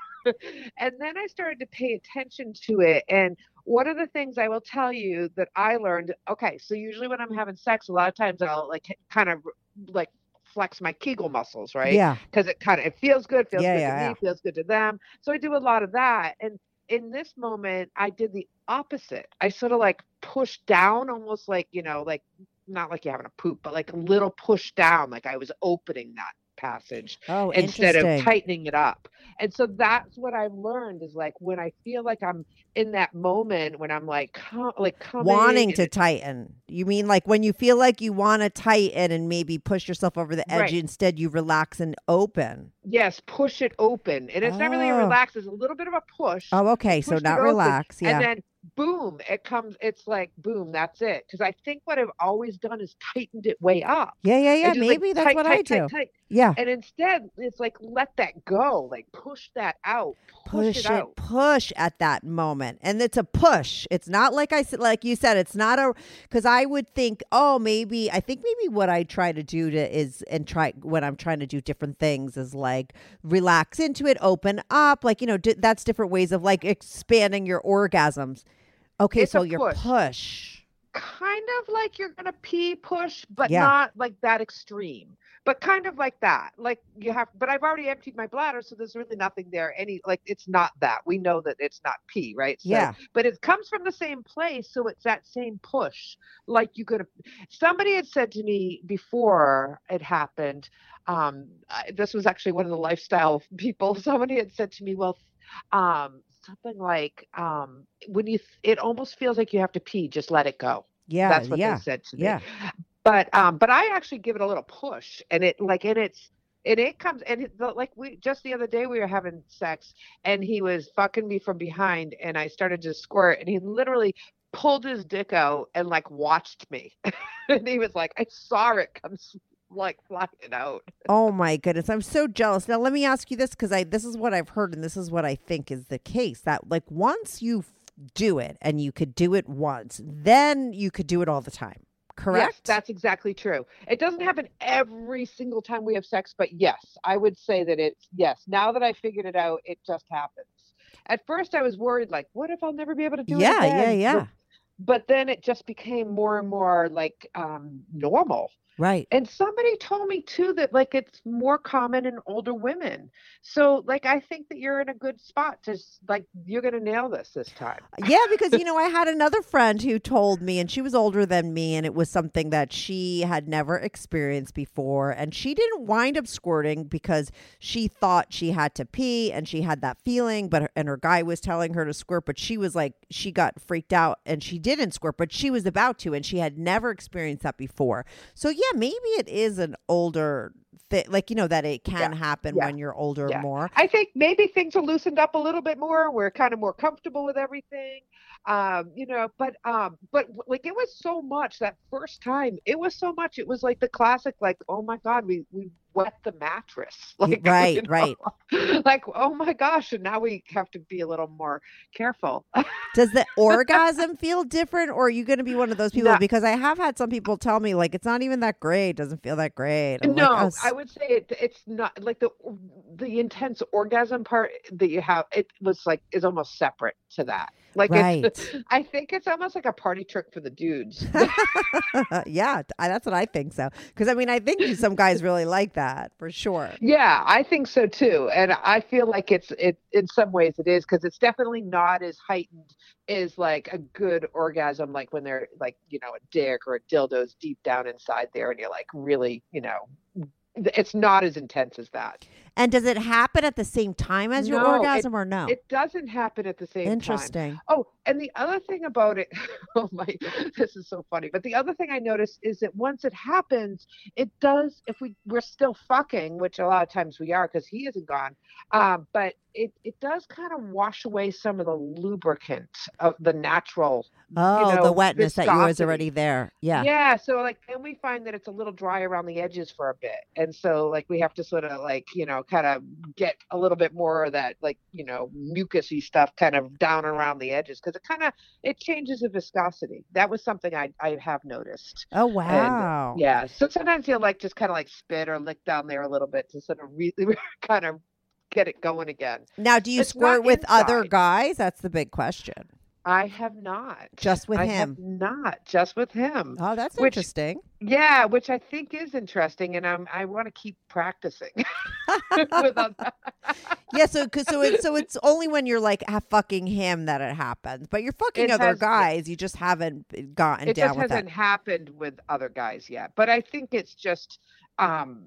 and then I started to pay attention to it. And one of the things I will tell you that I learned okay, so usually when I'm having sex, a lot of times I'll like kind of like flex my Kegel muscles, right? Yeah. Because it kind of it feels good, feels Yeah, good yeah, to me, feels good to them. So I do a lot of that. And in this moment, I did the opposite. I sort of like pushed down, almost like, you know, like not like you're having a poop, but like a little push down, like I was opening that passage Oh, instead of tightening it up. And so that's what I've learned is like when I feel like I'm in that moment when I'm like com- like coming Wanting to tighten. You mean like when you feel like you want to tighten and maybe push yourself over the edge, Right. instead you relax and open. yes, push it open. And it's not really a Oh. relax, it's a little bit of a push. Oh, okay. So pushed it not open, relax. Yeah. And then boom, it comes. It's like boom, that's it. Because I think what I've always done is tightened it way up. Yeah, yeah, yeah. just, like, Maybe that's tight, what tight, I do. tight. Yeah. And instead, it's like let that go, like push that out, push, push it it, out. push at that moment and it's a push it's not like i said like you said it's not a because i would think oh maybe i think maybe what i try to do to is and try when i'm trying to do different things is like relax into it open up like you know di- that's different ways of like expanding your orgasms okay It's so your push. push kind of like you're gonna pee push, but Yeah. not like that extreme. But kind of like that. Like you have but I've already emptied my bladder, so there's really nothing there. Any like it's not that. We know that it's not pee, right? So, Yeah. But it comes from the same place, so it's that same push. Like you could somebody had said to me before it happened, um, I, this was actually one of the lifestyle people. Somebody had said to me, Well, um, something like um when you it almost feels like you have to pee, just let it go. yeah That's what yeah they said to me. yeah. But um, but I actually give it a little push, and it like and it's and it comes and it, like we just the other day we were having sex, and he was fucking me from behind, and I started to squirt, and he literally pulled his dick out and like watched me, and he was like, I saw it come like flying out. Oh my goodness, I'm so jealous. Now let me ask you this because I this is what I've heard and this is what I think is the case that like once you do it and you could do it once, then you could do it all the time. Correct? Yes, that's exactly true. It doesn't happen every single time we have sex, but yes, I would say that it's yes. Now that I figured it out, it just happens. At first, I was worried, like, what if I'll never be able to do it yeah, again? yeah, But- yeah. But then it just became more and more like um, normal. Right. And somebody told me too that like it's more common in older women. So like I think that you're in a good spot to like you're gonna nail this this time. Uh, yeah, because you know, I had another friend who told me, and she was older than me, and it was something that she had never experienced before. And she didn't wind up squirting because she thought she had to pee and she had that feeling, but her, and her guy was telling her to squirt, but she was like, she got freaked out and she didn't squirt, but she was about to, and she had never experienced that before. So, yeah, maybe it is an older thing, like, you know, that it can Yeah, happen yeah, when you're older yeah. more. I think maybe things are loosened up a little bit more. We're kind of more comfortable with everything. Um, you know, but um, but like it was so much that first time. It was so much. It was like the classic, like, oh my God, we we wet the mattress. Like right, you know, right. Like, oh my gosh, and now we have to be a little more careful. Does the orgasm feel different, or are you going to be one of those people? No. Because I have had some people tell me like it's not even that great, doesn't feel that great. I'm like, no, "Oh, s- I would say it, it's not like the the intense orgasm part that you have. It was like is almost separate to that. Like Right. it's, I think it's almost like a party trick for the dudes. yeah, that's what I think so. Because I mean, I think some guys really like that for sure. yeah, I think so too, and I feel like it's it in some ways it is because it's definitely not as heightened as like a good orgasm, like when they're like you know a dick or a dildo's deep down inside there, and you're like really you know. It's not as intense as that. And does it happen at the same time as your No, it- orgasm, or no? It doesn't happen at the same time. Interesting. Oh, and the other thing about it, oh my, this is so funny. But the other thing I noticed is that once it happens, it does. If we we're still fucking, which a lot of times we are because he isn't gone, um, but it it does kind of wash away some of the lubricant of the natural. Oh, the know, wetness that you was already there. Yeah. Yeah. So like then we find that it's a little dry around the edges for a bit, and so like we have to sort of like you know kind of get a little bit more of that like you know mucusy stuff kind of down around the edges because it kind of it changes the viscosity. That was something I I have noticed. Oh wow. Yeah. So sometimes you'll like just kind of like spit or lick down there a little bit to sort of really kind of get it going again. Now, do you It's squirt with other guys? That's the big question. I have not. Just with I him. have not just with him. Oh, that's Which- interesting. Yeah, which I think is interesting, and I'm I want to keep practicing. yeah. So, cause, so it's so it's only when you're like ha- fucking him that it happens. But you're fucking It other has- guys. You just haven't gotten it down just with that. hasn't happened with other guys yet, but I think it's just um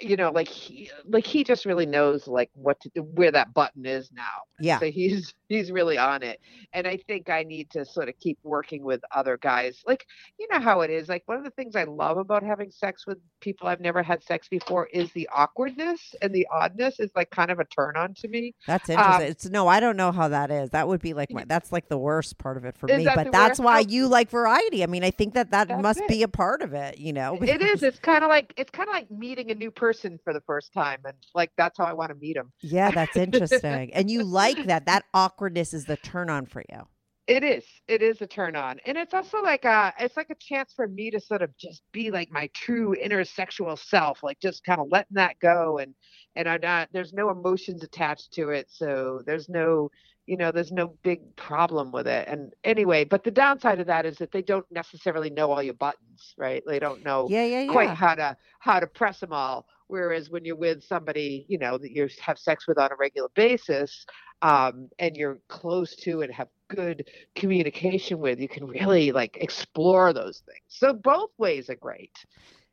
you know like he like he just really knows like what to do, where that button is now. Yeah. So he's he's really on it. And I think I need to sort of keep working with other guys. Like, you know how it is. Like one of the things I love about having sex with people I've never had sex before is the awkwardness and the oddness is like kind of a turn on to me. That's um, interesting. it's no, I don't know how that is. That would be like my, that's like the worst part of it for me. that But that's why you like variety. I mean, I think that that That's must it. be a part of it. You know, It is. It's kind of like it's kind of like meeting a new person for the first time, and like that's how I want to meet them. Yeah, that's interesting. and you like that. That awkwardness is the turn on for you. It is. It is a turn on, and it's also like a it's like a chance for me to sort of just be like my true inner sexual self, like just kind of letting that go, and and I'm not. There's no emotions attached to it, so there's no you know there's no big problem with it. And anyway, but the downside of that is that they don't necessarily know all your buttons, right? They don't know Yeah, yeah, yeah. quite how to how to press them all. Whereas when you're with somebody, you know, that you have sex with on a regular basis, um, and you're close to and have good communication with, you can really like explore those things. So both ways are great.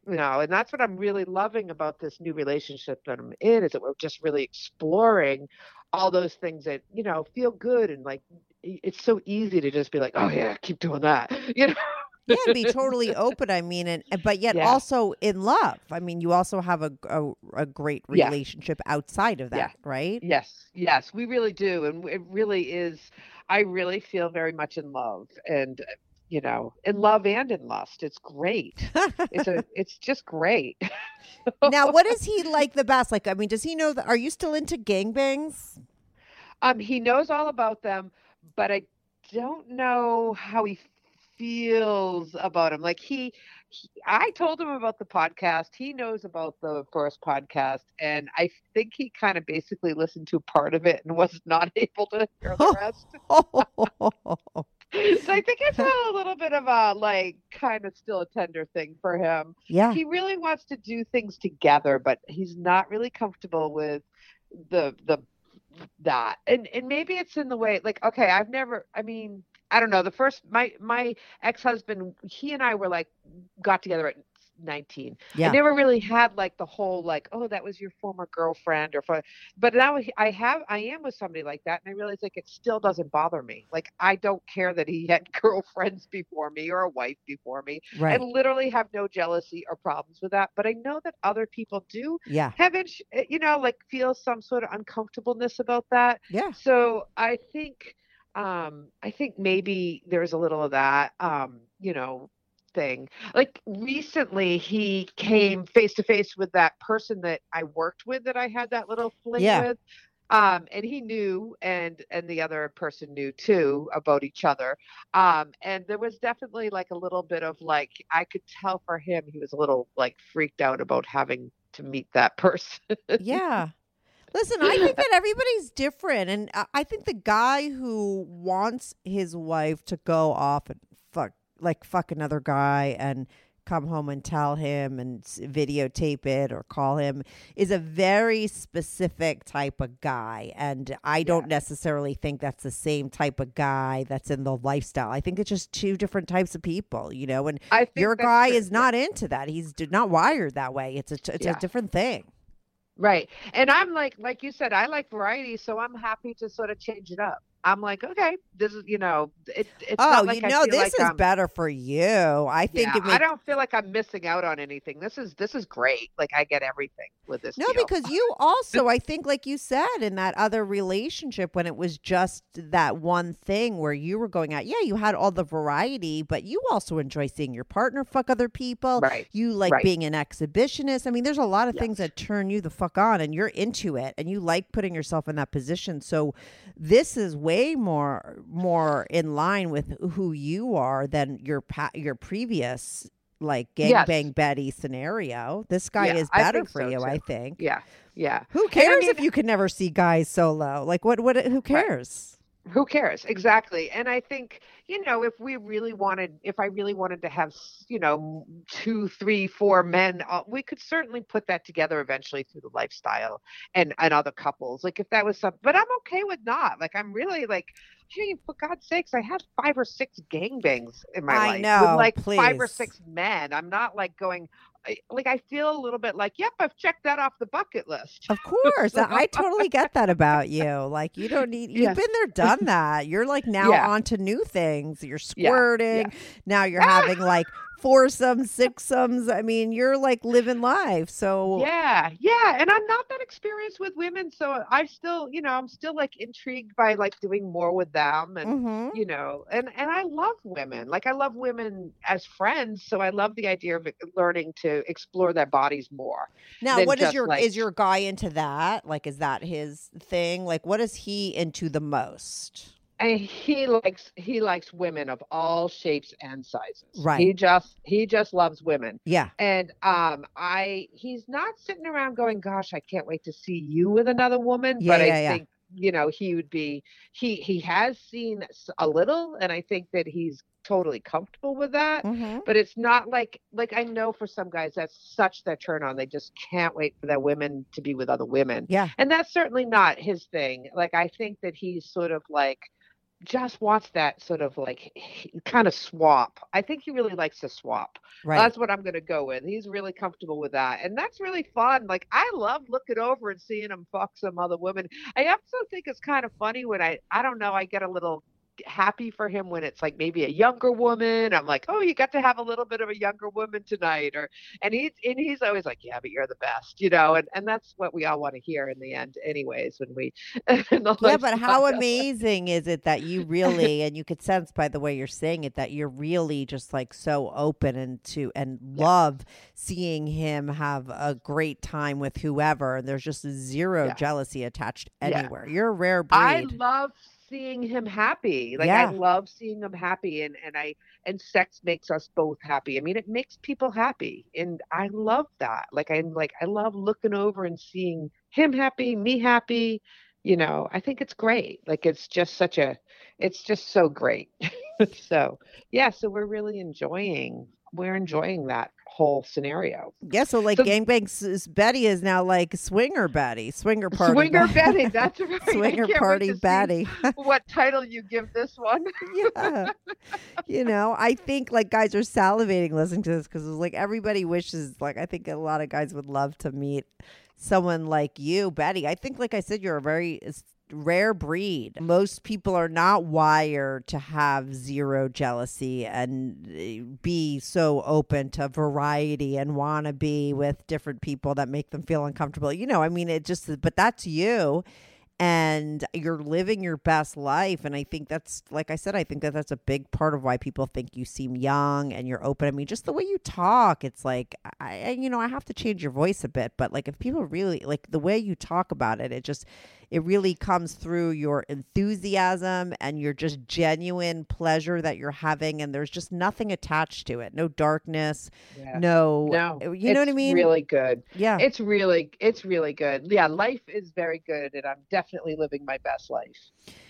You know, and that's what I'm really loving about this new relationship that I'm in is that we're just really exploring all those things that, you know, feel good and like it's so easy to just be like, oh yeah, keep doing that. You know, yeah, be totally open. I mean, and but yet Yeah. also in love. I mean, you also have a a, a great Yeah. relationship outside of that, Yeah. right? Yes, yes, we really do, and it really is. I really feel very much in love, and uh, you know, in love and in lust. It's great. It's a, it's just great. now, what is he like the best? Like, I mean, does he know that? Are you still into gangbangs? Um, he knows all about them, but I don't know how he feels about him. Like he, he, I told him about the podcast. He knows about the first podcast, and I think he kind of basically listened to part of it and was not able to hear the rest. Oh. so I think it's a little bit of a like kind of still a tender thing for him. yeah. He really wants to do things together, but he's not really comfortable with the the that. And and maybe it's in the way like okay, I've never I mean, I don't know. The first my my ex-husband, he and I were like got together at 19. Yeah. I never really had like the whole like, oh, that was your former girlfriend or for, but now I have, I am with somebody like that, and I realize like it still doesn't bother me. Like I don't care that he had girlfriends before me or a wife before me. Right. I literally have no jealousy or problems with that. But I know that other people do yeah. have, eh, you know, like feel some sort of uncomfortableness about that. Yeah. So I think, um, I think maybe there's a little of that, um, you know, thing. Like recently, he came face to face with that person that I worked with, that I had that little fling Yeah. with. Um, and he knew, and and the other person knew too about each other. Um, and there was definitely like a little bit of like I could tell for him he was a little like freaked out about having to meet that person. Yeah. Listen, I think that everybody's different. And I- think the guy who wants his wife to go off and fuck, like, fuck another guy and come home and tell him and videotape it or call him is a very specific type of guy. And I don't necessarily think that's the same type of guy that's in the lifestyle. I think it's just two different types of people, you know? And I your guy true, is not into that. He's not wired that way. It's a, it's a different thing. Right. And I'm like, like you said, I like variety, so I'm happy to sort of change it up. I'm like, okay, this is, you know, it, it's Oh, not like you know, this like is I'm, better for you. I think yeah, I don't feel like I'm missing out on anything. This is this is great. Like I get everything with this. no, deal. because you also, I think, like you said, in that other relationship when it was just that one thing where you were going out, yeah, you had all the variety, but you also enjoy seeing your partner fuck other people. Right. You like Right. being an exhibitionist. I mean, there's a lot of things that turn you the fuck on, and you're into it, and you like putting yourself in that position. So, this is way more more in line with who you are than your pa- your previous like Yes. gangbang Betty scenario. This guy Yeah, is better for so, you, too. I think. Yeah. Yeah. Who cares mean- if you can never see guys solo? Like what? What? Who cares? Who cares? Exactly. And i think you know if we really wanted if i really wanted to have you know two three four men uh, we could certainly put that together eventually through the lifestyle and and other couples. Like if that was some but i'm okay with not. Like i'm really like hey for god's sakes i have five or six gangbangs in my I life know, with like five or six men. I'm not like going like I feel a little bit like, yep, I've checked that off the bucket list. Of course. I totally get that about you. Like you don't need you've Yes. been there, done that. You're like now Yeah. on to new things. You're Yeah, squirting. Now you're ah! having like foursomes, sixsomes. I mean, you're like living life. So Yeah, yeah, and I'm not that experienced with women, so I still, you know, I'm still like intrigued by like doing more with them, and Mhm. you know, and and I love women. Like I love women as friends, so I love the idea of learning to explore their bodies more. now what is your like- is your guy into that? Like is that his thing? Like what is he into the most? And he likes he likes women of all shapes and sizes. Right. He just he just loves women. Yeah. And um I he's not sitting around going, Gosh, I can't wait to see you with another woman. Yeah, but I yeah, yeah. think, you know, he would be he he has seen a little and I think that he's totally comfortable with that. hmm But it's not like like I know for some guys that's such their turn on. They just can't wait for their women to be with other women. Yeah. And that's certainly not his thing. Like I think that he's sort of like just wants that sort of like kind of swap. I think he really likes to swap. Right. That's what I'm going to go with. He's really comfortable with that. And that's really fun. Like I love looking over and seeing him fuck some other women. I also think it's kind of funny when I I don't know, I get a little happy for him when it's like maybe a younger woman. I'm like, "Oh, you got to have a little bit of a younger woman tonight." Or and he's and he's always like, "Yeah, but you're the best." You know, and and that's what we all want to hear in the end anyways when we Yeah, but how amazing is it that you really, and you could sense by the way you're saying it, that you're really just like so open and to and love seeing him have a great time with whoever, and there's just zero Yeah. jealousy attached Yeah. anywhere. You're a rare breed. I love seeing him happy. Like Yeah. I love seeing him happy and and I and sex makes us both happy. I mean it makes people happy and I love that. Like I'm like I love looking over and seeing him happy, me happy. You know, I think it's great. Like it's just such a it's just so great. so, yeah, so we're really enjoying we're enjoying that whole scenario. yeah, so like So- Gangbang Betty is now like Swinger Betty, Swinger Party, Swinger Be- Betty, that's right. Swinger Party Betty. what title you give this one. yeah. you know, I think like guys are salivating listening to this because it's like everybody wishes, like, I think a lot of guys would love to meet someone like you, Betty. I think, like I said, you're a very rare breed. Most people are not wired to have zero jealousy and eh, be so open to variety and want to be with different people that make them feel uncomfortable. You know, I mean, it just, but that's you and you're living your best life and i think that's like i said i think that that's a big part of why people think you seem young and you're open i mean just the way you talk it's like i I- you know i have to change your voice a bit but like if people really like the way you talk about it it just it really comes through your enthusiasm and your just genuine pleasure that you're having and there's just nothing attached to it no darkness Yeah. no No, you know what i mean Really good. yeah It's really, it's really good. Yeah, life is very good, and I'm definitely living my best life.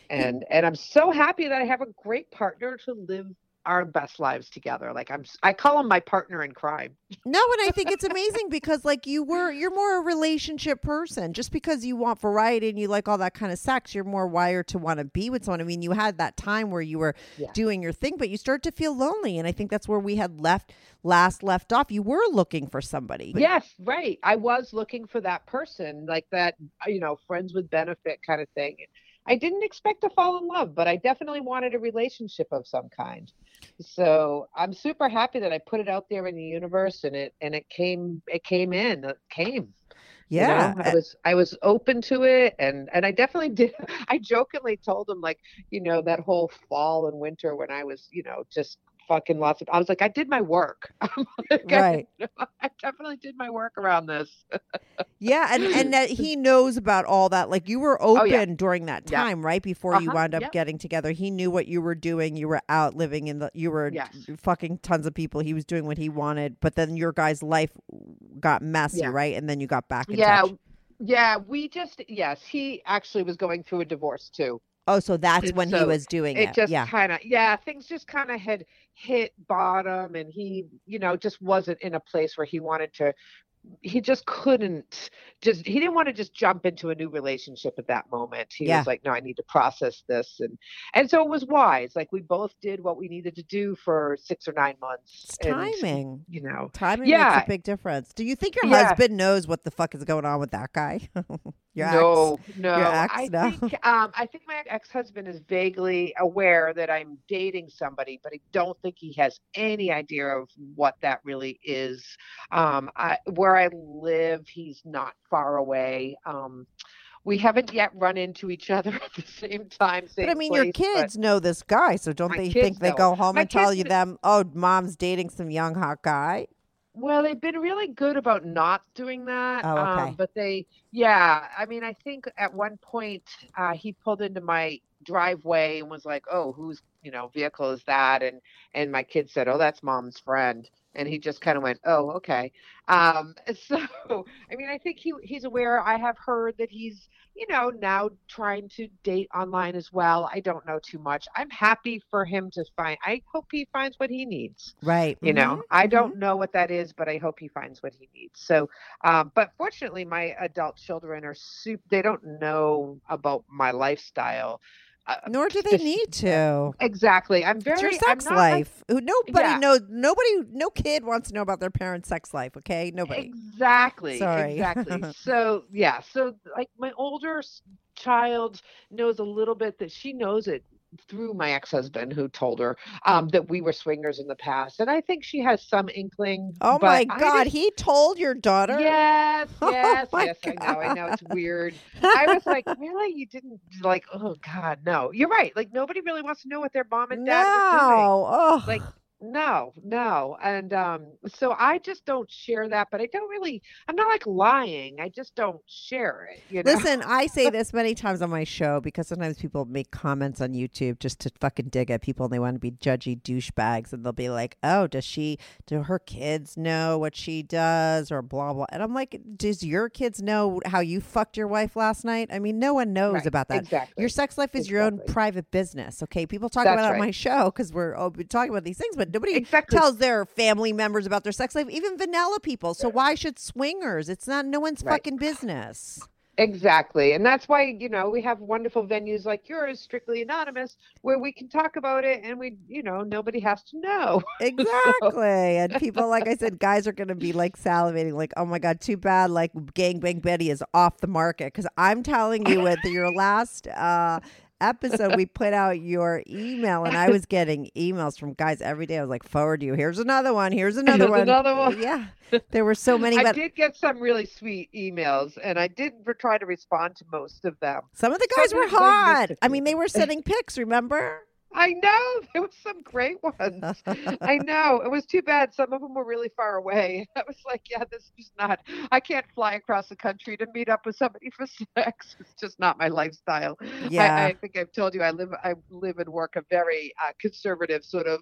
And and I'm so happy that I have a great partner to live our best lives together. Like I'm, I call him my partner in crime. No, and I think it's amazing because like you were you're more a relationship person. Just because you want variety and you like all that kind of sex, you're more wired to want to be with someone. I mean, you had that time where you were Yeah. doing your thing, but you start to feel lonely. And I think that's where we had left last left off. You were looking for somebody. But- Yes, right. I was looking for that person, like that, uh, you know, friends with benefit kind of thing. I didn't expect to fall in love, but I definitely wanted a relationship of some kind. So I'm super happy that I put it out there in the universe, and it and it came, it came in, it came. you know? Yeah. I eh was I was open to it, and and I definitely did. I jokingly told him like, you know, that whole fall and winter when I was, you know, just fucking lots of. I was like, I did my work. Like, Right. I definitely did my work around this. Yeah, and and that he knows about all that. Like you were open Oh, yeah. during that Yeah. time, right before you Uh-huh, wound up yep. getting together. He knew what you were doing. You were out living in the. You were Yes. fucking tons of people. He was doing what he wanted, but then your guy's life got messy, Yeah. right? And then you got back in yeah, touch. yeah. We just yes, he actually was going through a divorce too. Oh, so that's And when he was doing it. It just yeah. kind of yeah, things just kind of had hit bottom, and he you know just wasn't in a place where he wanted to he just couldn't just he didn't want to just jump into a new relationship at that moment he Yeah. was like no i need to process this and and so it was wise like we both did what we needed to do for six or nine months It's and, timing. you know Timing Yeah. makes a big difference. Do you think your Yeah. husband knows what the fuck is going on with that guy? your ex? no, no. ex? I No. think um, I think my ex-husband is vaguely aware that I'm dating somebody, but I don't think he has any idea of what that really is. Um, I, where I live, he's not far away. Um, we haven't yet run into each other at the same time. Same But I mean, your place, but- kids know this guy, so don't they kids think they go home My and tell you them, oh, mom's dating some young hot guy? Well, they've been really good about not doing that. Oh, okay. Um, but they, yeah, I mean, I think at one point uh, he pulled into my driveway and was like, "Oh, whose you know vehicle is that?" And and my kid said, "Oh, that's mom's friend." And he just kind of went, "Oh, okay." Um, so, I mean, I think he he's aware. I have heard that he's you know now trying to date online as well. I don't know too much. I'm happy for him to find. I hope he finds what he needs Right. you know Mhm, i mhm. don't know what that is but i hope he finds what he needs so um, but fortunately my adult children are super they don't know about my lifestyle uh, Nor do they need to. exactly i'm very It's your sex like- life. Who nobody Yeah. knows. Nobody, no kid wants to know about their parents' sex life. Okay, nobody. exactly Sorry. exactly so yeah so like my older child knows a little bit that she knows it through my ex-husband who told her um, that we were swingers in the past and i think she has some inkling Oh my God, he told your daughter. Yes, Oh yes, my yes. I know. I know it's weird. I was like, really? You didn't like? Oh God, no. You're right. Like nobody really wants to know what their mom and dad were doing. No. Oh. Like, No, no. And um, so I just don't share that. But I don't really. I'm not like lying. I just don't share it. You know. Listen, I say this many times on my show because sometimes people make comments on YouTube just to fucking dig at people and they want to be judgy douchebags and they'll be like, "Oh, does she? Do her kids know what she does?" or blah blah. And I'm like, "Does your kids know how you fucked your wife last night?" I mean, no one knows Right, about that. Exactly. Your sex life is your own private business. Okay, people talk That's about it on my show because we're oh, we're talking about these things, but nobody Exactly. tells their family members about their sex life, even vanilla people. So why should swingers? It's not no one's Right. fucking business. Exactly. And that's why, you know, we have wonderful venues like yours, Strictly Anonymous, where we can talk about it and we, you know, nobody has to know. Exactly. and people, like I said, guys are going to be like salivating, like, oh my God, too bad. Like, Gangbang Betty is off the market. Because I'm telling you, with your last uh, episode, we put out your email, and I was getting emails from guys every day. I was like, forward you. Here's another one. Here's another Here's one. another one. Yeah. There were so many, I but did get some really sweet emails and I did try to respond to most of them. some of the guys were I miss hot. I mean, they were sending pics, remember? I know there was some great ones. I know it was too bad. Some of them were really far away. I was like, yeah, this is not. I can't fly across the country to meet up with somebody for sex. It's just not my lifestyle. Yeah. I, I think I've told you I live. I live and work a very uh, conservative sort of.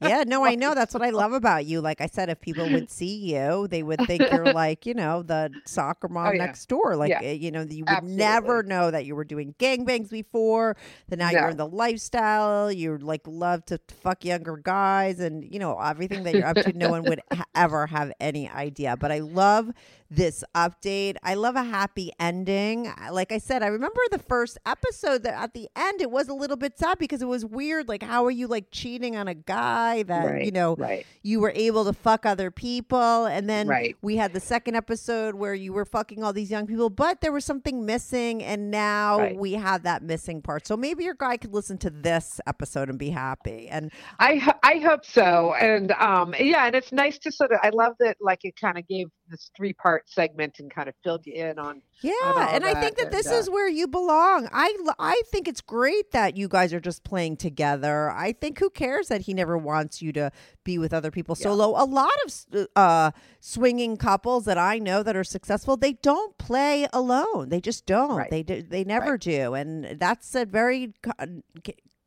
Yeah, no, I know. That's what I love about you. Like I said, if people would see you, they would think you're like, you know, the soccer mom Oh, yeah. next door. Like, Yeah. eh, you know, you would never know that you were doing gangbangs before. That now you're in the lifestyle. You like love to fuck younger guys, and you know everything that you're up to. No one would ha- ever have any idea. But I love this update. I love a happy ending. Like I said, I remember the first episode that at the end it was a little bit sad because it was weird. Like, how are you like cheating on a guy that right. you know Right. you were able to fuck other people and then Right. we had the second episode where you were fucking all these young people but there was something missing and now we have that missing part so maybe your guy could listen to this episode and be happy and I I hope so, and um, yeah, and it's nice to sort of. I love that, like it kind of gave this three part segment and kind of filled you in on. yeah all and i that, think that and, this uh, is where you belong i i think it's great that you guys are just playing together i think who cares that he never wants you to be with other people Yeah. solo a lot of uh swinging couples that i know that are successful they don't play alone they just don't Right. they do, they never Right. do and that's a very co-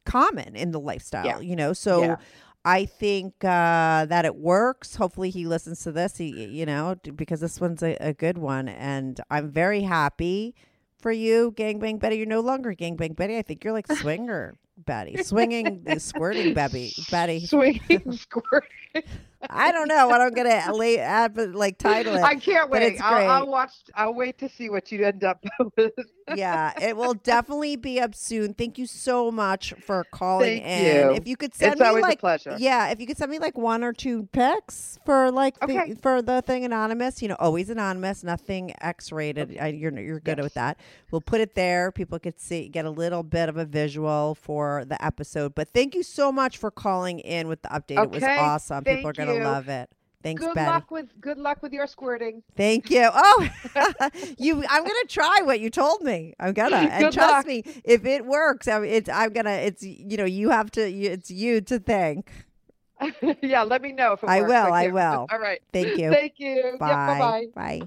common in the lifestyle Yeah. you know so Yeah. I think uh, that it works. Hopefully, he listens to this. He, you know, because this one's a, a good one, and I'm very happy for you, Gangbang Betty. You're no longer Gangbang Betty. I think you're like Swinger Betty, swinging, squirting Betty. Betty. Swinging squirting. I don't know what I'm gonna lay add, but like title it. I can't wait. I'll, I'll watch. I'll wait to see what you end up with. Yeah, it will definitely be up soon. Thank you so much for calling Thank in. you. If you could send It's me always a like pleasure. yeah, if you could send me like one or two pics for like Okay. the, for the thing anonymous, you know, always anonymous, nothing X-rated. I, you're you're good Yes. with that. We'll put it there. People could see get a little bit of a visual for the episode. But thank you so much for calling in with the update. It was Okay, awesome. People are gonna you. love it. Thanks, good Betty. luck with good luck with your squirting. Thank you. Oh, you! I'm gonna try what you told me. I'm gonna, and Good trust luck. me, if it works, I, it's I'm gonna. It's you know, you have to. It's you to thank. yeah, let me know if it I works. will, I will. All right. Thank you. Thank you. Bye. Yeah, bye-bye. Bye.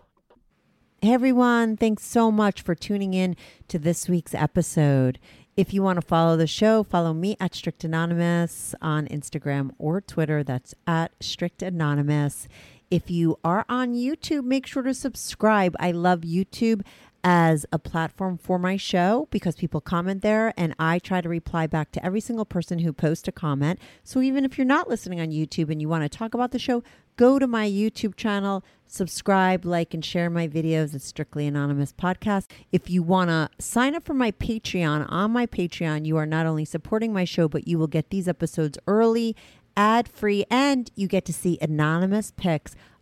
Hey everyone, thanks so much for tuning in to this week's episode. If you want to follow the show, follow me at Strict Anonymous on Instagram or Twitter. That's at Strict Anonymous. If you are on YouTube, make sure to subscribe. I love YouTube as a platform for my show because people comment there and I try to reply back to every single person who posts a comment. So even if you're not listening on YouTube and you want to talk about the show, go to my YouTube channel, subscribe, like, and share my videos. It's Strictly Anonymous Podcast. If you want to sign up for my Patreon, on my Patreon, you are not only supporting my show, but you will get these episodes early, ad free, and you get to see anonymous pics